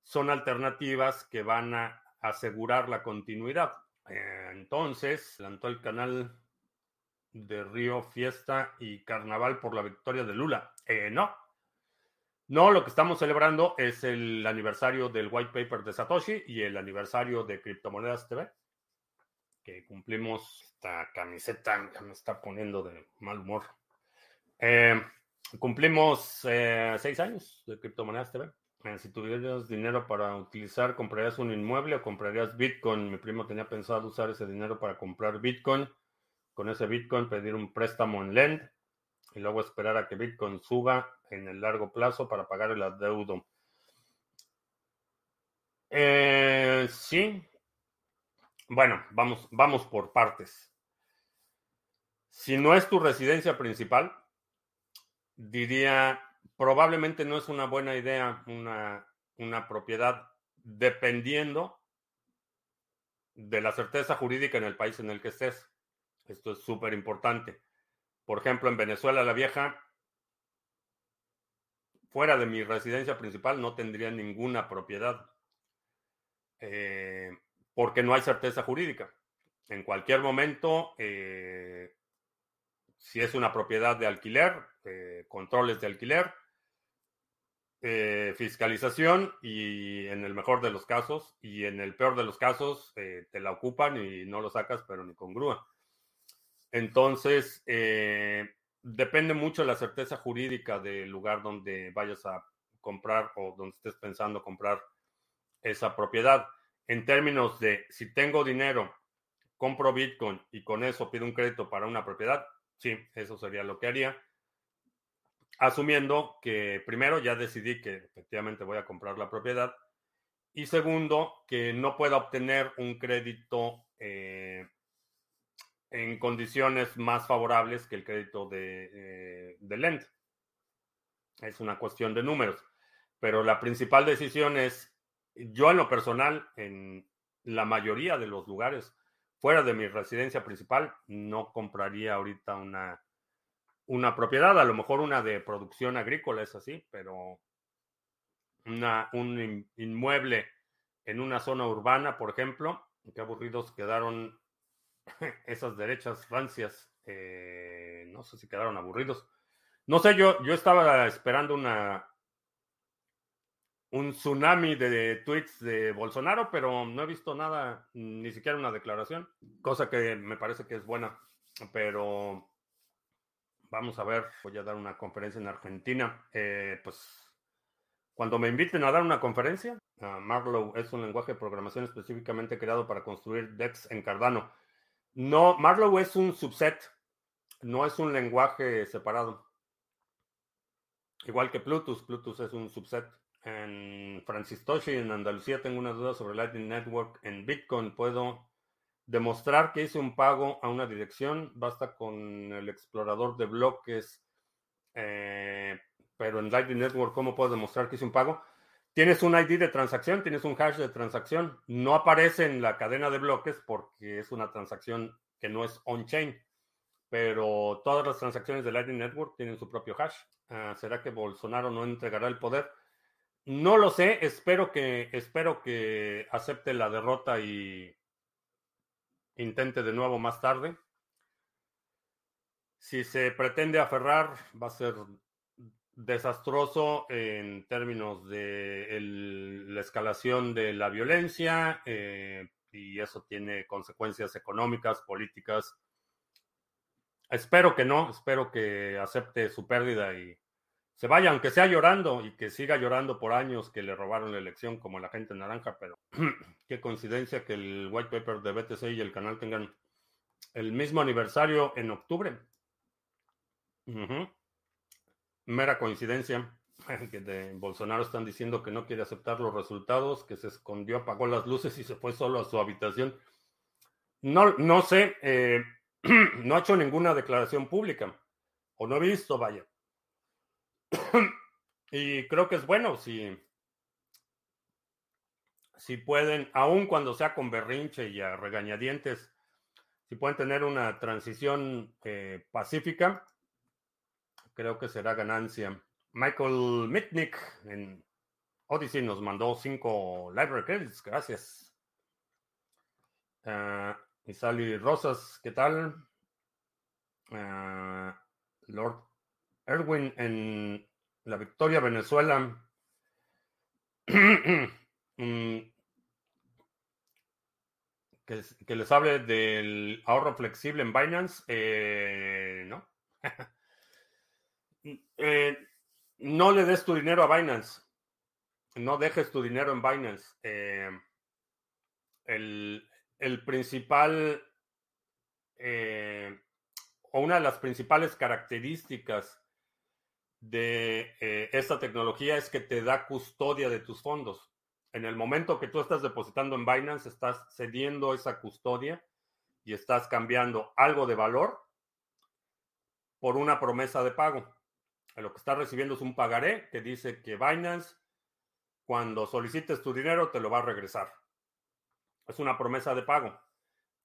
son alternativas que van a asegurar la continuidad. Eh, entonces, levantó el canal de Río Fiesta y Carnaval por la victoria de Lula. no. No, lo que estamos celebrando es el aniversario del white paper de Satoshi y el aniversario de Criptomonedas TV que cumplimos, esta camiseta me está poniendo de mal humor. Eh, cumplimos eh, seis años de Criptomonedas TV. Eh, si tuvieras dinero para utilizar, ¿comprarías un inmueble o comprarías Bitcoin? Mi primo tenía pensado usar ese dinero para comprar Bitcoin. Con ese Bitcoin pedir un préstamo en Lend y luego esperar a que Bitcoin suba en el largo plazo para pagar el adeudo. sí, bueno, vamos, vamos por partes. Si no es tu residencia principal, diría, probablemente no es una buena idea una, una propiedad dependiendo de la certeza jurídica en el país en el que estés. Esto es súper importante. Por ejemplo, en Venezuela la Vieja, fuera de mi residencia principal, no tendría ninguna propiedad. Eh, porque no hay certeza jurídica. En cualquier momento, eh, si es una propiedad de alquiler, eh, controles de alquiler, eh, fiscalización y en el mejor de los casos y en el peor de los casos te la ocupan y no lo sacas, pero ni con grúa. Entonces, depende mucho de la certeza jurídica del lugar donde vayas a comprar o donde estés pensando comprar esa propiedad en términos de si tengo dinero, compro Bitcoin y con eso pido un crédito para una propiedad, sí, eso sería lo que haría. Asumiendo que primero ya decidí que efectivamente voy a comprar la propiedad y segundo, que no pueda obtener un crédito eh, en condiciones más favorables que el crédito de, eh. Es una cuestión de números. Pero la principal decisión es yo en lo personal, en la mayoría de los lugares fuera de mi residencia principal, no compraría ahorita una, una propiedad, a lo mejor una de producción agrícola es así, pero una, un inmueble en una zona urbana, por ejemplo, qué aburridos quedaron [laughs] esas derechas rancias, eh, no sé si quedaron aburridos. No sé, yo, yo estaba esperando una, un tsunami de tweets de Bolsonaro, pero no he visto nada, ni siquiera una declaración, cosa que me parece que es buena. Pero vamos a ver, voy a dar una conferencia en Argentina. Eh, pues cuando me inviten a dar una conferencia, Marlow es un lenguaje de programación específicamente creado para construir DEX en Cardano. No, Marlow es un subset, no es un lenguaje separado. Igual que Plutus, Plutus es un subset en Francistoshi, en Andalucía, tengo una duda sobre Lightning Network. En Bitcoin puedo demostrar que hice un pago a una dirección. Basta con el explorador de bloques. Eh, pero en Lightning Network, ¿cómo puedo demostrar que hice un pago? Tienes un ID de transacción, tienes un hash de transacción. No aparece en la cadena de bloques porque es una transacción que no es on-chain. Pero todas las transacciones de Lightning Network tienen su propio hash. Ah, ¿Será que Bolsonaro no entregará el poder? No lo sé, espero que, espero que acepte la derrota y intente de nuevo más tarde. Si se pretende aferrar, va a ser desastroso en términos de la escalación de la violencia eh, y eso tiene consecuencias económicas, políticas. Espero que no, espero que acepte su pérdida y se vaya, aunque sea llorando y que siga llorando por años que le robaron la elección como la gente naranja, pero [clears throat] qué coincidencia que el white paper de BTC y el canal tengan el mismo aniversario en octubre. Mera coincidencia [laughs] que de Bolsonaro están diciendo que no quiere aceptar los resultados, que se escondió, apagó las luces y se fue solo a su habitación. No, no sé, eh, [clears throat] no ha hecho ninguna declaración pública, o no he visto, vaya. Y creo que es bueno si, si pueden, aun cuando sea con berrinche y a regañadientes, si pueden tener una transición eh, pacífica, creo que será ganancia. Michael Mitnick en Odyssey nos mandó cinco library credits, gracias. Uh, y Sally Rosas, ¿qué tal? Uh, Lord Erwin en la Victoria, Venezuela. [clears throat] Mm, que, les hable del ahorro flexible en Binance. Eh, no. [laughs] Eh, no le des tu dinero a Binance. No dejes tu dinero en Binance. Eh, el, principal eh, o una de las principales características de esta tecnología es que te da custodia de tus fondos. En el momento que tú estás depositando en Binance, estás cediendo esa custodia y estás cambiando algo de valor por una promesa de pago lo que estás recibiendo es un pagaré que dice que Binance, cuando solicites tu dinero, te lo va a regresar. Es una promesa de pago.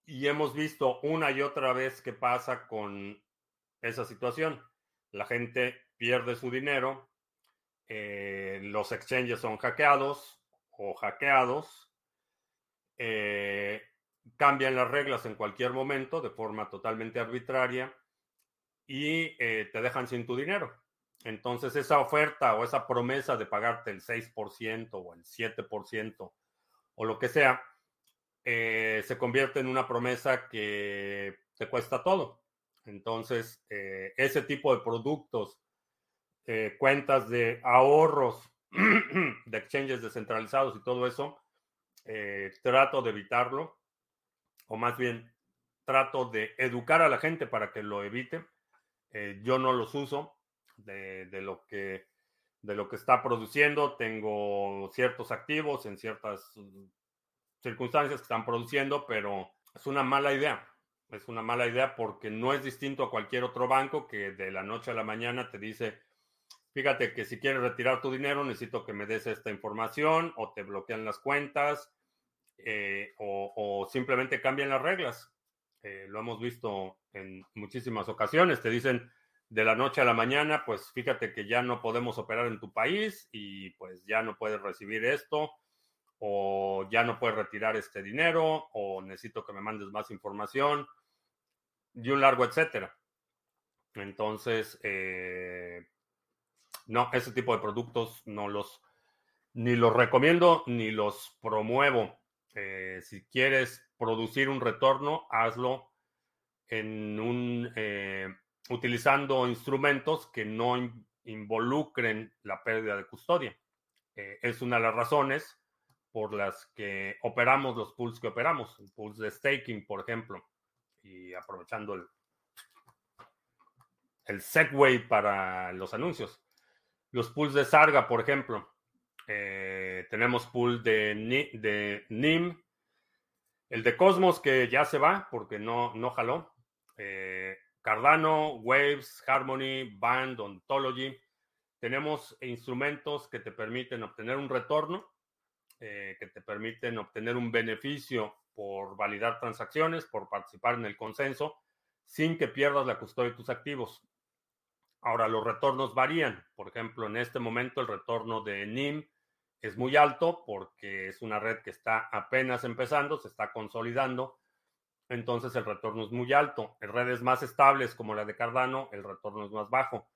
Y hemos visto una y otra vez qué pasa con esa situación. La gente pierde su dinero, eh, los exchanges son hackeados o hackeados, eh, cambian las reglas en cualquier momento de forma totalmente arbitraria y eh, te dejan sin tu dinero. Entonces esa oferta o esa promesa de pagarte el 6% o el 7% o lo que sea, se convierte en una promesa que te cuesta todo. Entonces, ese tipo de productos, eh, cuentas de ahorros, [clears throat] de exchanges descentralizados y todo eso, trato de evitarlo, o más bien trato de educar a la gente para que lo evite. yo no los uso de, lo que, de lo que está produciendo. Tengo ciertos activos en ciertas mm, circunstancias que están produciendo, pero es una mala idea. Es una mala idea porque no es distinto a cualquier otro banco que de la noche a la mañana te dice, fíjate que si quieres retirar tu dinero necesito que me des esta información o te bloquean las cuentas eh, o, simplemente cambian las reglas. Eh, lo hemos visto en muchísimas ocasiones. Te dicen, de la noche a la mañana, pues fíjate que ya no podemos operar en tu país y pues ya no puedes recibir esto o ya no puedes retirar este dinero o necesito que me mandes más información y un largo etcétera. Entonces, eh, no, ese tipo de productos no los ni los recomiendo ni los promuevo. Eh, si quieres producir un retorno, hazlo en un eh, utilizando instrumentos que no involucren la pérdida de custodia. Eh, es una de las razones por las que operamos los pools que operamos, el pools de staking, por ejemplo, y aprovechando el, el Segway para los anuncios. Los pools de Sarga, por ejemplo, eh, tenemos pool de, NIM, el de Cosmos que ya se va porque no, no jaló. Eh, Cardano, Waves, Harmony, Band, Ontology. Tenemos instrumentos que te permiten obtener un retorno, eh, que te permiten obtener un beneficio por validar transacciones, por participar en el consenso, sin que pierdas la custodia de tus activos. Ahora, los retornos varían. Por ejemplo, en este momento el retorno de NIM es muy alto porque es una red que está apenas empezando, se está consolidando entonces el retorno es muy alto. En redes más estables como la de Cardano, el retorno es más bajo.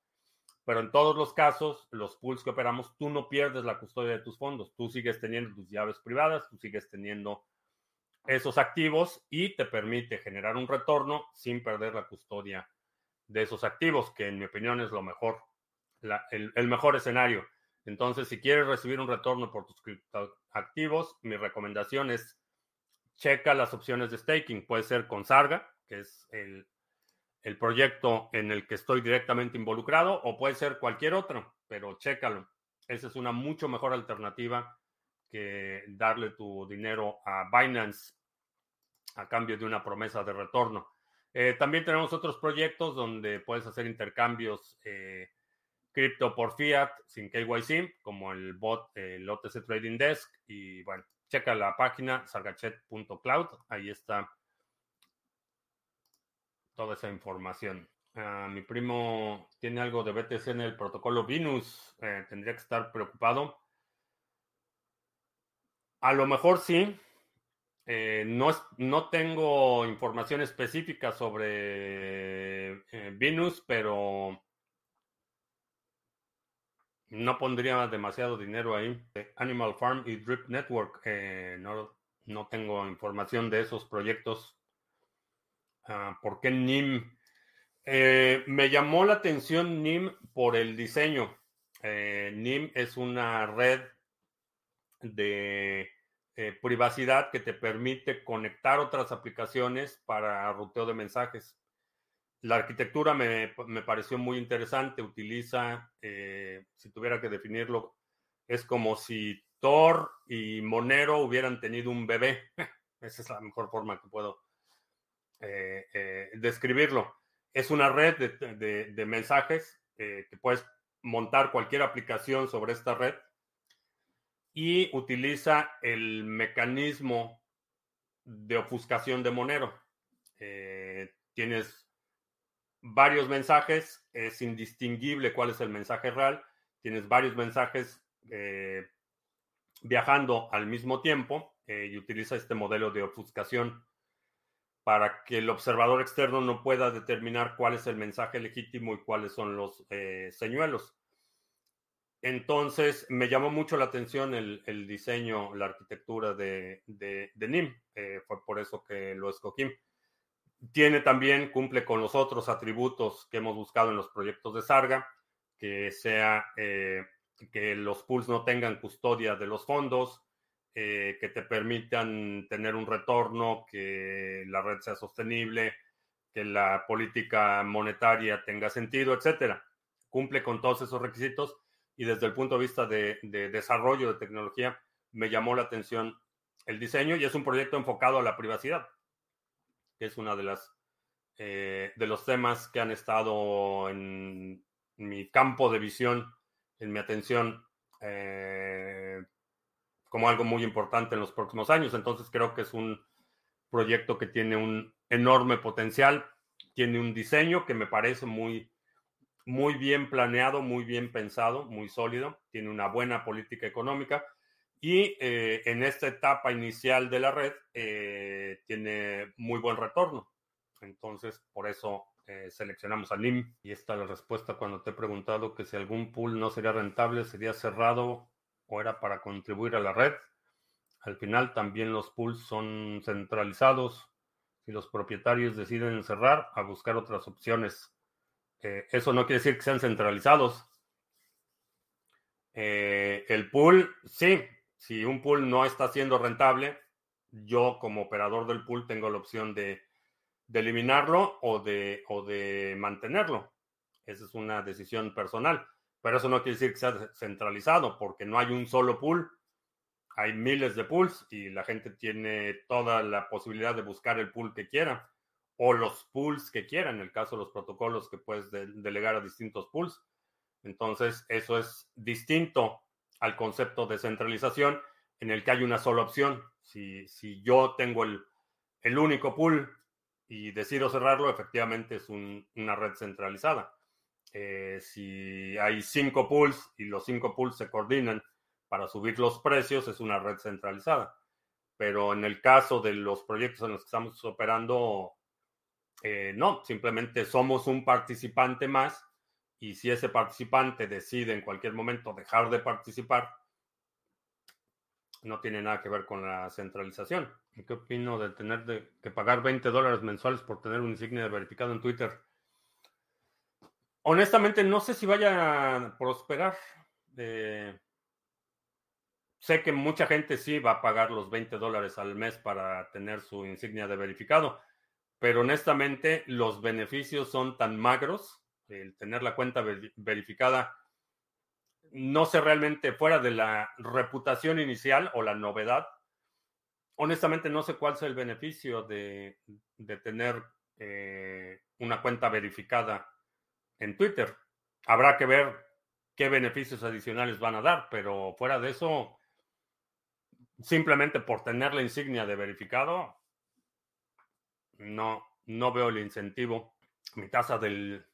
pero en todos los casos, los pools que operamos, tú no pierdes la custodia de tus fondos, tú sigues teniendo tus llaves privadas, tú sigues teniendo esos activos y te permite generar un retorno sin perder la custodia de esos activos, que en mi opinión es lo mejor, el, mejor escenario. Entonces, si quieres recibir un retorno por tus activos, mi recomendación es checa las opciones de staking. Puede ser con Sarga, que es el, el proyecto en el que estoy directamente involucrado, o puede ser cualquier otro, pero chécalo. Esa es una mucho mejor alternativa que darle tu dinero a Binance a cambio de una promesa de retorno. Eh, también tenemos otros proyectos donde puedes hacer intercambios eh, cripto por fiat sin KYC, como el bot, el OTC Trading Desk. Y bueno, checa la página sargachet.cloud, ahí está toda esa información. Ah, mi primo tiene algo de BTC en el protocolo Venus, eh, tendría que estar preocupado. A lo mejor sí. Eh, no, no tengo información específica sobre eh, Venus, pero no pondría demasiado dinero ahí. Animal Farm y Drip Network, no, no tengo información de esos proyectos. Ah, ¿Por qué NIM? Eh, me llamó la atención NIM por el diseño. Eh, NIM es una red de eh, privacidad que te permite conectar otras aplicaciones para ruteo de mensajes. La arquitectura me, me pareció muy interesante. Utiliza, si tuviera que definirlo, es como si Tor y Monero hubieran tenido un bebé. [laughs] Esa es la mejor forma que puedo eh, eh, describirlo. Es una red de, mensajes eh, que puedes montar cualquier aplicación sobre esta red y utiliza el mecanismo de ofuscación de Monero. tienes varios mensajes, es indistinguible cuál es el mensaje real. Tienes varios mensajes viajando al mismo tiempo y utiliza este modelo de ofuscación para que el observador externo no pueda determinar cuál es el mensaje legítimo y cuáles son los eh, señuelos. Entonces, me llamó mucho la atención el, diseño, la arquitectura de, NIM. Eh, fue por eso que lo escogí. Tiene también, cumple con los otros atributos que hemos buscado en los proyectos de Sarga, que sea eh, que los pools no tengan custodia de los fondos, eh, que te permitan tener un retorno, que la red sea sostenible, que la política monetaria tenga sentido, etcétera. Cumple con todos esos requisitos y desde el punto de vista de, desarrollo de tecnología me llamó la atención el diseño y es un proyecto enfocado a la privacidad, que es una de las eh, de los temas que han estado en mi campo de visión, en mi atención eh, como algo muy importante en los próximos años. Entonces creo que es un proyecto que tiene un enorme potencial, tiene un diseño que me parece muy, muy bien planeado, muy bien pensado, muy sólido, tiene una buena política económica y eh, en esta etapa inicial de la red eh, tiene muy buen retorno. Entonces, por eso eh, seleccionamos a NIM. Y esta es la respuesta cuando te he preguntado que si algún pool no sería rentable, sería cerrado o era para contribuir a la red. Al final también los pools son centralizados. Si los propietarios deciden cerrar, a buscar otras opciones. Eh, eso no quiere decir que sean centralizados. Eh, el pool, sí, si un pool no está siendo rentable, yo como operador del pool tengo la opción de, eliminarlo o de, o de mantenerlo. Esa es una decisión personal. Pero eso no quiere decir que sea centralizado, porque no hay un solo pool. Hay miles de pools y la gente tiene toda la posibilidad de buscar el pool que quiera o los pools que quiera, en el caso de los protocolos que puedes delegar a distintos pools. Entonces, eso es distinto al concepto de centralización en el que hay una sola opción. Si, si yo tengo el, el, único pool y decido cerrarlo, efectivamente es una red centralizada. Eh, si hay cinco pools y los cinco pools se coordinan para subir los precios, es una red centralizada. Pero en el caso de los proyectos en los que estamos operando, eh, no, simplemente somos un participante más y si ese participante decide en cualquier momento dejar de participar, no tiene nada que ver con la centralización. ¿Qué opino de tener que pagar 20 dólares mensuales por tener un insignia verificado en Twitter? Honestamente, no sé si vaya a prosperar. Eh, sé que mucha gente sí va a pagar los 20 dólares al mes para tener su insignia de verificado, pero honestamente los beneficios son tan magros, el tener la cuenta verificada, no sé realmente fuera de la reputación inicial o la novedad, honestamente no sé cuál es el beneficio de, tener eh, una cuenta verificada en Twitter. Habrá que ver qué beneficios adicionales van a dar, pero fuera de eso, simplemente por tener la insignia de verificado, no, no veo el incentivo. Mi tasa del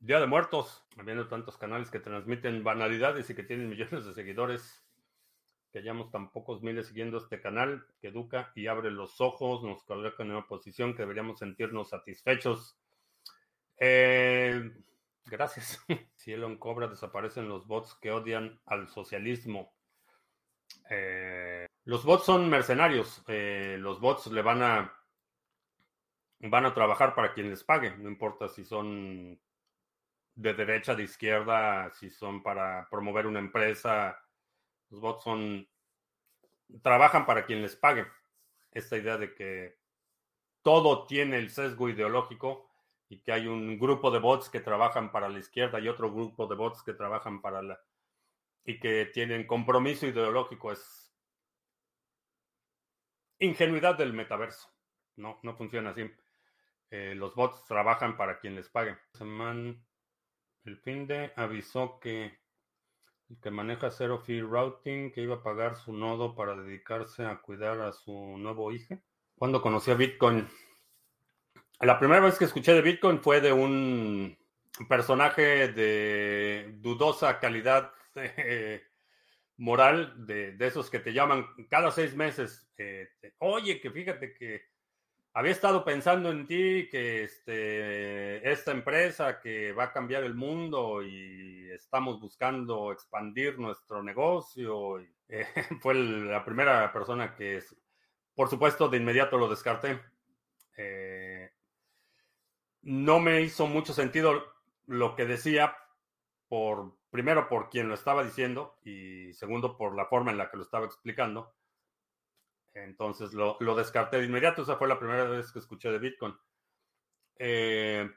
Día de Muertos, habiendo tantos canales que transmiten banalidades y que tienen [laughs] millones de seguidores, que hayamos tan pocos miles siguiendo este canal, que educa y abre los ojos, nos coloca en una posición que deberíamos sentirnos satisfechos. Eh, gracias. [laughs] si Elon cobra, desaparecen los bots que odian al socialismo. Eh, los bots son mercenarios. Eh, los bots le van a van a trabajar para quien les pague. No importa si son de derecha, de izquierda, si son para promover una empresa. Los bots son, trabajan para quien les pague. Esta idea de que todo tiene el sesgo ideológico y que hay un grupo de bots que trabajan para la izquierda y otro grupo de bots que trabajan para la... y que tienen compromiso ideológico es ingenuidad del metaverso. No, no funciona así. Eh, los bots trabajan para quien les pague. El fin de avisó que el que maneja Zero Fee Routing que iba a pagar su nodo para dedicarse a cuidar a su nuevo hijo. Cuando conocí a Bitcoin, la primera vez que escuché de Bitcoin fue de un personaje de dudosa calidad [laughs] eh, moral, de, esos que te llaman cada seis meses. Eh, Oye, que fíjate que había estado pensando en ti, que este, esta empresa que va a cambiar el mundo y estamos buscando expandir nuestro negocio. [laughs] Eh, fue la primera persona que, por supuesto, de inmediato lo descarté. Eh, no me hizo mucho sentido lo que decía, por, primero por quien lo estaba diciendo y segundo por la forma en la que lo estaba explicando. Entonces lo, descarté de inmediato. Esa fue la primera vez que escuché de Bitcoin. Eh,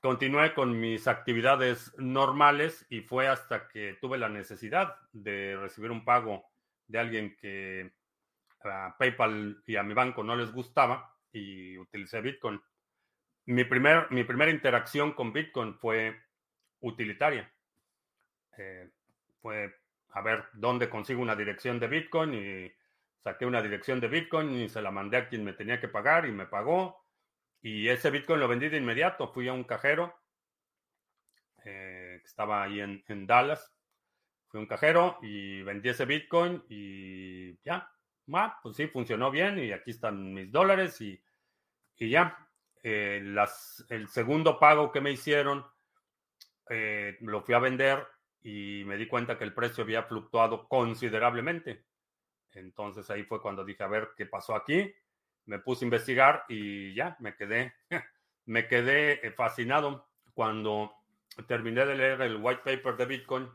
continué con mis actividades normales y fue hasta que tuve la necesidad de recibir un pago de alguien que a PayPal y a mi banco no les gustaba y utilicé Bitcoin. Mi, primer, mi primera interacción con Bitcoin fue utilitaria. Eh, fue a ver dónde consigo una dirección de Bitcoin y saqué una dirección de Bitcoin y se la mandé a quien me tenía que pagar y me pagó. Y ese Bitcoin lo vendí de inmediato. Fui a un cajero eh, que estaba ahí en, Dallas. Fui a un cajero y vendí ese Bitcoin y ya. pues sí, funcionó bien y aquí están mis dólares y, ya. Eh, las, el segundo pago que me hicieron eh, lo fui a vender y me di cuenta que el precio había fluctuado considerablemente. Entonces ahí fue cuando dije, a ver qué pasó aquí. Me puse a investigar y ya, me quedé, [laughs] me quedé eh, fascinado cuando terminé de leer el white paper de Bitcoin.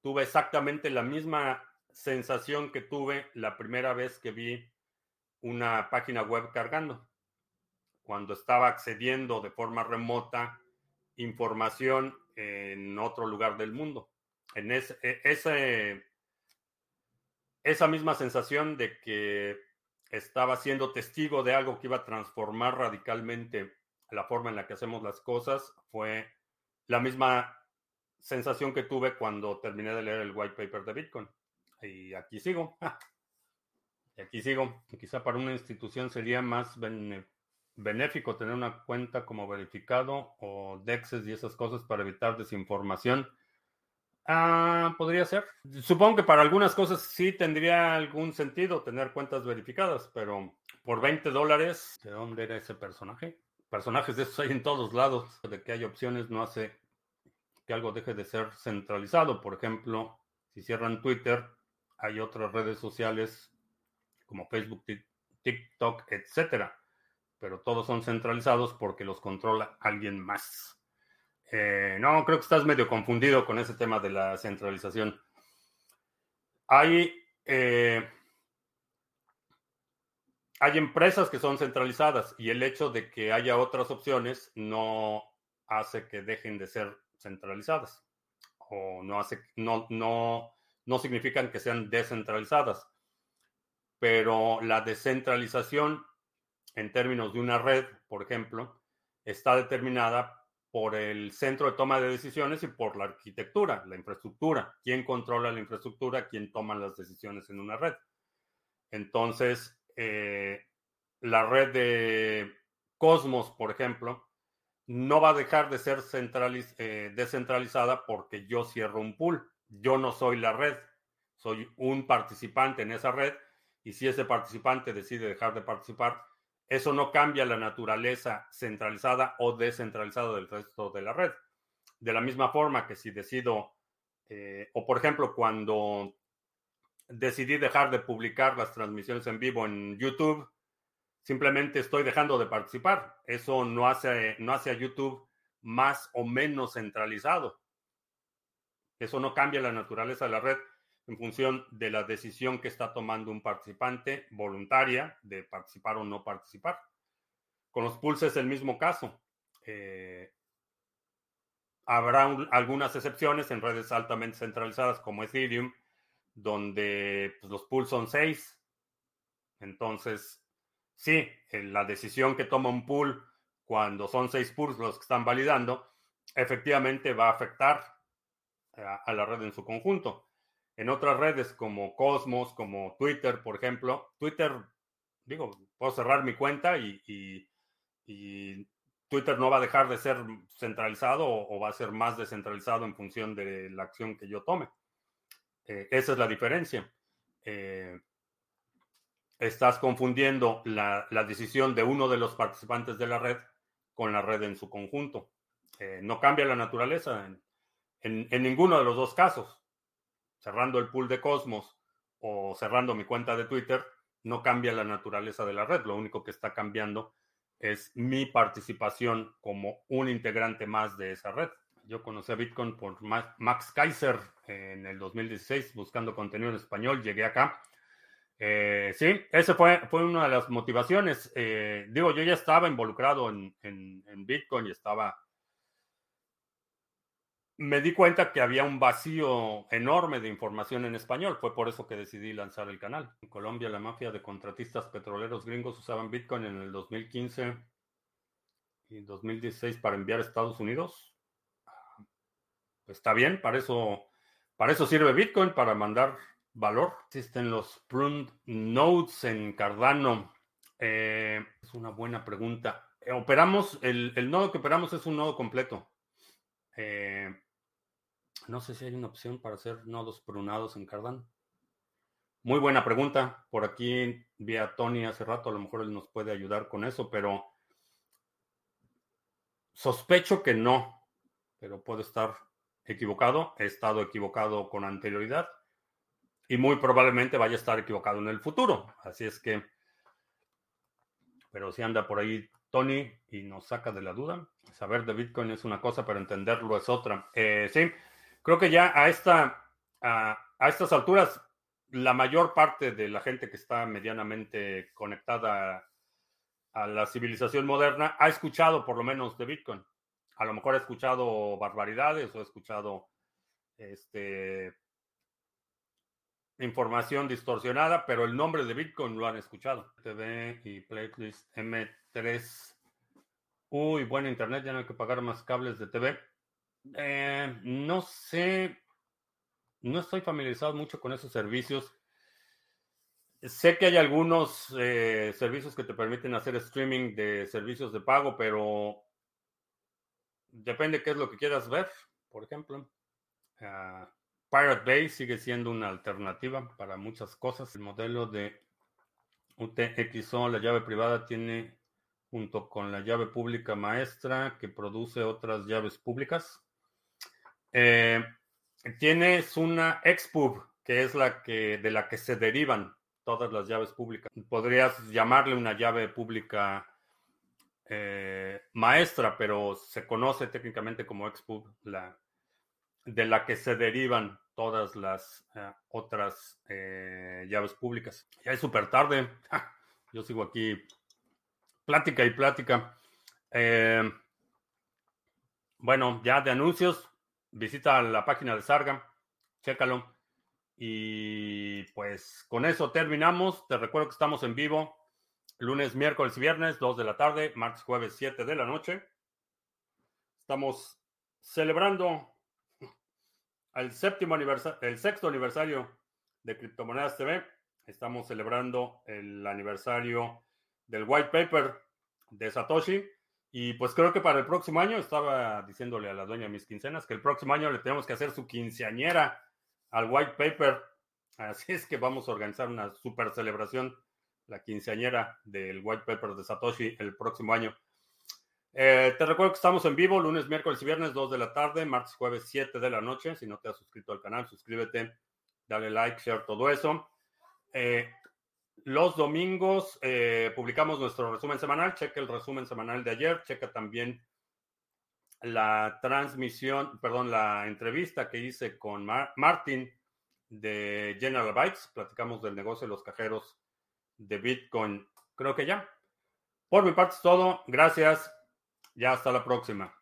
Tuve exactamente la misma sensación que tuve la primera vez que vi una página web cargando. Cuando estaba accediendo de forma remota información en otro lugar del mundo. En ese, ese, esa misma sensación de que estaba siendo testigo de algo que iba a transformar radicalmente la forma en la que hacemos las cosas fue la misma sensación que tuve cuando terminé de leer el white paper de Bitcoin. Y aquí sigo. [laughs] Y aquí sigo. Quizá para una institución sería más benéfico tener una cuenta como verificado o DEXs y esas cosas para evitar desinformación. Ah, podría ser. Supongo que para algunas cosas sí tendría algún sentido tener cuentas verificadas, pero por 20 dólares, ¿de dónde era ese personaje? personajes de esos hay en todos lados. De que hay opciones no hace que algo deje de ser centralizado. Por ejemplo, si cierran Twitter, hay otras redes sociales como Facebook, TikTok, etcétera. Pero todos son centralizados porque los controla alguien más. Eh, no, creo que estás medio confundido con ese tema de la centralización. Hay, eh, hay empresas que son centralizadas y el hecho de que haya otras opciones no hace que dejen de ser centralizadas o no, hace, no, no, no significan que sean descentralizadas. Pero la descentralización en términos de una red, por ejemplo, está determinada por el centro de toma de decisiones y por la arquitectura, la infraestructura. ¿Quién controla la infraestructura? ¿Quién toma las decisiones en una red? Entonces, eh, la red de Cosmos, por ejemplo, no va a dejar de ser eh, descentralizada porque yo cierro un pool. Yo no soy la red, soy un participante en esa red y si ese participante decide dejar de participar, eso no cambia la naturaleza centralizada o descentralizada del resto de la red. De la misma forma que si decido, eh, o por ejemplo, cuando decidí dejar de publicar las transmisiones en vivo en YouTube, Simplemente estoy dejando de participar. Eso no hace, no hace a YouTube más o menos centralizado. Eso no cambia la naturaleza de la red en función de la decisión que está tomando un participante voluntaria de participar o no participar. Con los pools es el mismo caso. Eh, habrá algunas excepciones en redes altamente centralizadas como Ethereum, donde pues, los pools son seis. Entonces, sí, la decisión que toma un pool cuando son seis pools los que están validando, efectivamente va a afectar a, la red en su conjunto. En otras redes como Cosmos, como Twitter, por ejemplo, Twitter, digo, puedo cerrar mi cuenta y, Twitter no va a dejar de ser centralizado o, va a ser más descentralizado en función de la acción que yo tome. Eh, esa es la diferencia. Eh, estás confundiendo la, decisión de uno de los participantes de la red con la red en su conjunto. Eh, no cambia la naturaleza en, ninguno de los dos casos. Cerrando el pool de Cosmos o cerrando mi cuenta de Twitter, no cambia la naturaleza de la red. Lo único que está cambiando es mi participación como un integrante más de esa red. Yo conocí a Bitcoin por Max Kaiser en el 2016 buscando contenido en español. Llegué acá eh, sí, esa fue, fue una de las motivaciones. Eh, digo, yo ya estaba involucrado en, Bitcoin y estaba... Me di cuenta que había un vacío enorme de información en español. Fue por eso que decidí lanzar el canal. En Colombia, la mafia de contratistas petroleros gringos usaban Bitcoin en el 2015 y 2016 para enviar a Estados Unidos. Está bien, para eso, para eso sirve Bitcoin, para mandar valor. Existen los pruned nodes en Cardano. Eh, es una buena pregunta. Eh, operamos, el, nodo que operamos es un nodo completo. Eh, no sé si hay una opción para hacer nodos prunados en Cardano. Muy buena pregunta. Por aquí vi a Tony hace rato, a lo mejor él nos puede ayudar con eso, pero sospecho que no, pero puedo estar equivocado. He estado equivocado con anterioridad y muy probablemente vaya a estar equivocado en el futuro. Así es que, pero si anda por ahí Tony y nos saca de la duda, saber de Bitcoin es una cosa, pero entenderlo es otra. Eh, sí, creo que ya a, esta, a, estas alturas, la mayor parte de la gente que está medianamente conectada a la civilización moderna ha escuchado por lo menos de Bitcoin. A lo mejor ha escuchado barbaridades o ha escuchado este, información distorsionada, pero el nombre de Bitcoin lo han escuchado. TV y Playlist M3. Uy, bueno, internet, ya no hay que pagar más cables de TV. Eh, no sé, no estoy familiarizado mucho con esos servicios. Sé que hay algunos eh, servicios que te permiten hacer streaming de servicios de pago, pero depende qué es lo que quieras ver, por ejemplo. Ah, Pirate Bay sigue siendo una alternativa para muchas cosas. El modelo de UTXO, la llave privada, tiene junto con la llave pública maestra que produce otras llaves públicas. Eh, tienes una expub, que es la que de la que se derivan todas las llaves públicas. Podrías llamarle una llave pública eh, maestra, pero se conoce técnicamente como expub, la, de la que se derivan todas las eh, otras llaves públicas. Ya es súper tarde. Yo sigo aquí plática y plática. Bueno, ya de anuncios, visita la página de Sarga, chécalo. Y pues con eso terminamos. Te recuerdo que estamos en vivo lunes, miércoles y viernes, 2 de la tarde, martes, jueves, 7 de la noche. Estamos celebrando el séptimo aniversario, el sexto aniversario de Criptomonedas TV. Estamos celebrando el aniversario del white paper de Satoshi. Y pues creo que para el próximo año, estaba diciéndole a la dueña de mis quincenas, que el próximo año le tenemos que hacer su quinceañera al white paper. Así es que vamos a organizar una super celebración, la quinceañera del white paper de Satoshi el próximo año. Eh, te recuerdo que estamos en vivo lunes, miércoles y viernes, 2 de la tarde, martes, jueves, 7 de la noche. Si no te has suscrito al canal, suscríbete, dale like, share, todo eso. Eh, los domingos eh, publicamos nuestro resumen semanal. Checa el resumen semanal de ayer. Checa también la transmisión, perdón, la entrevista que hice con Martin de General Bytes. Platicamos del negocio de los cajeros de Bitcoin. Creo que ya. Por mi parte es todo. Gracias. Ya hasta la próxima.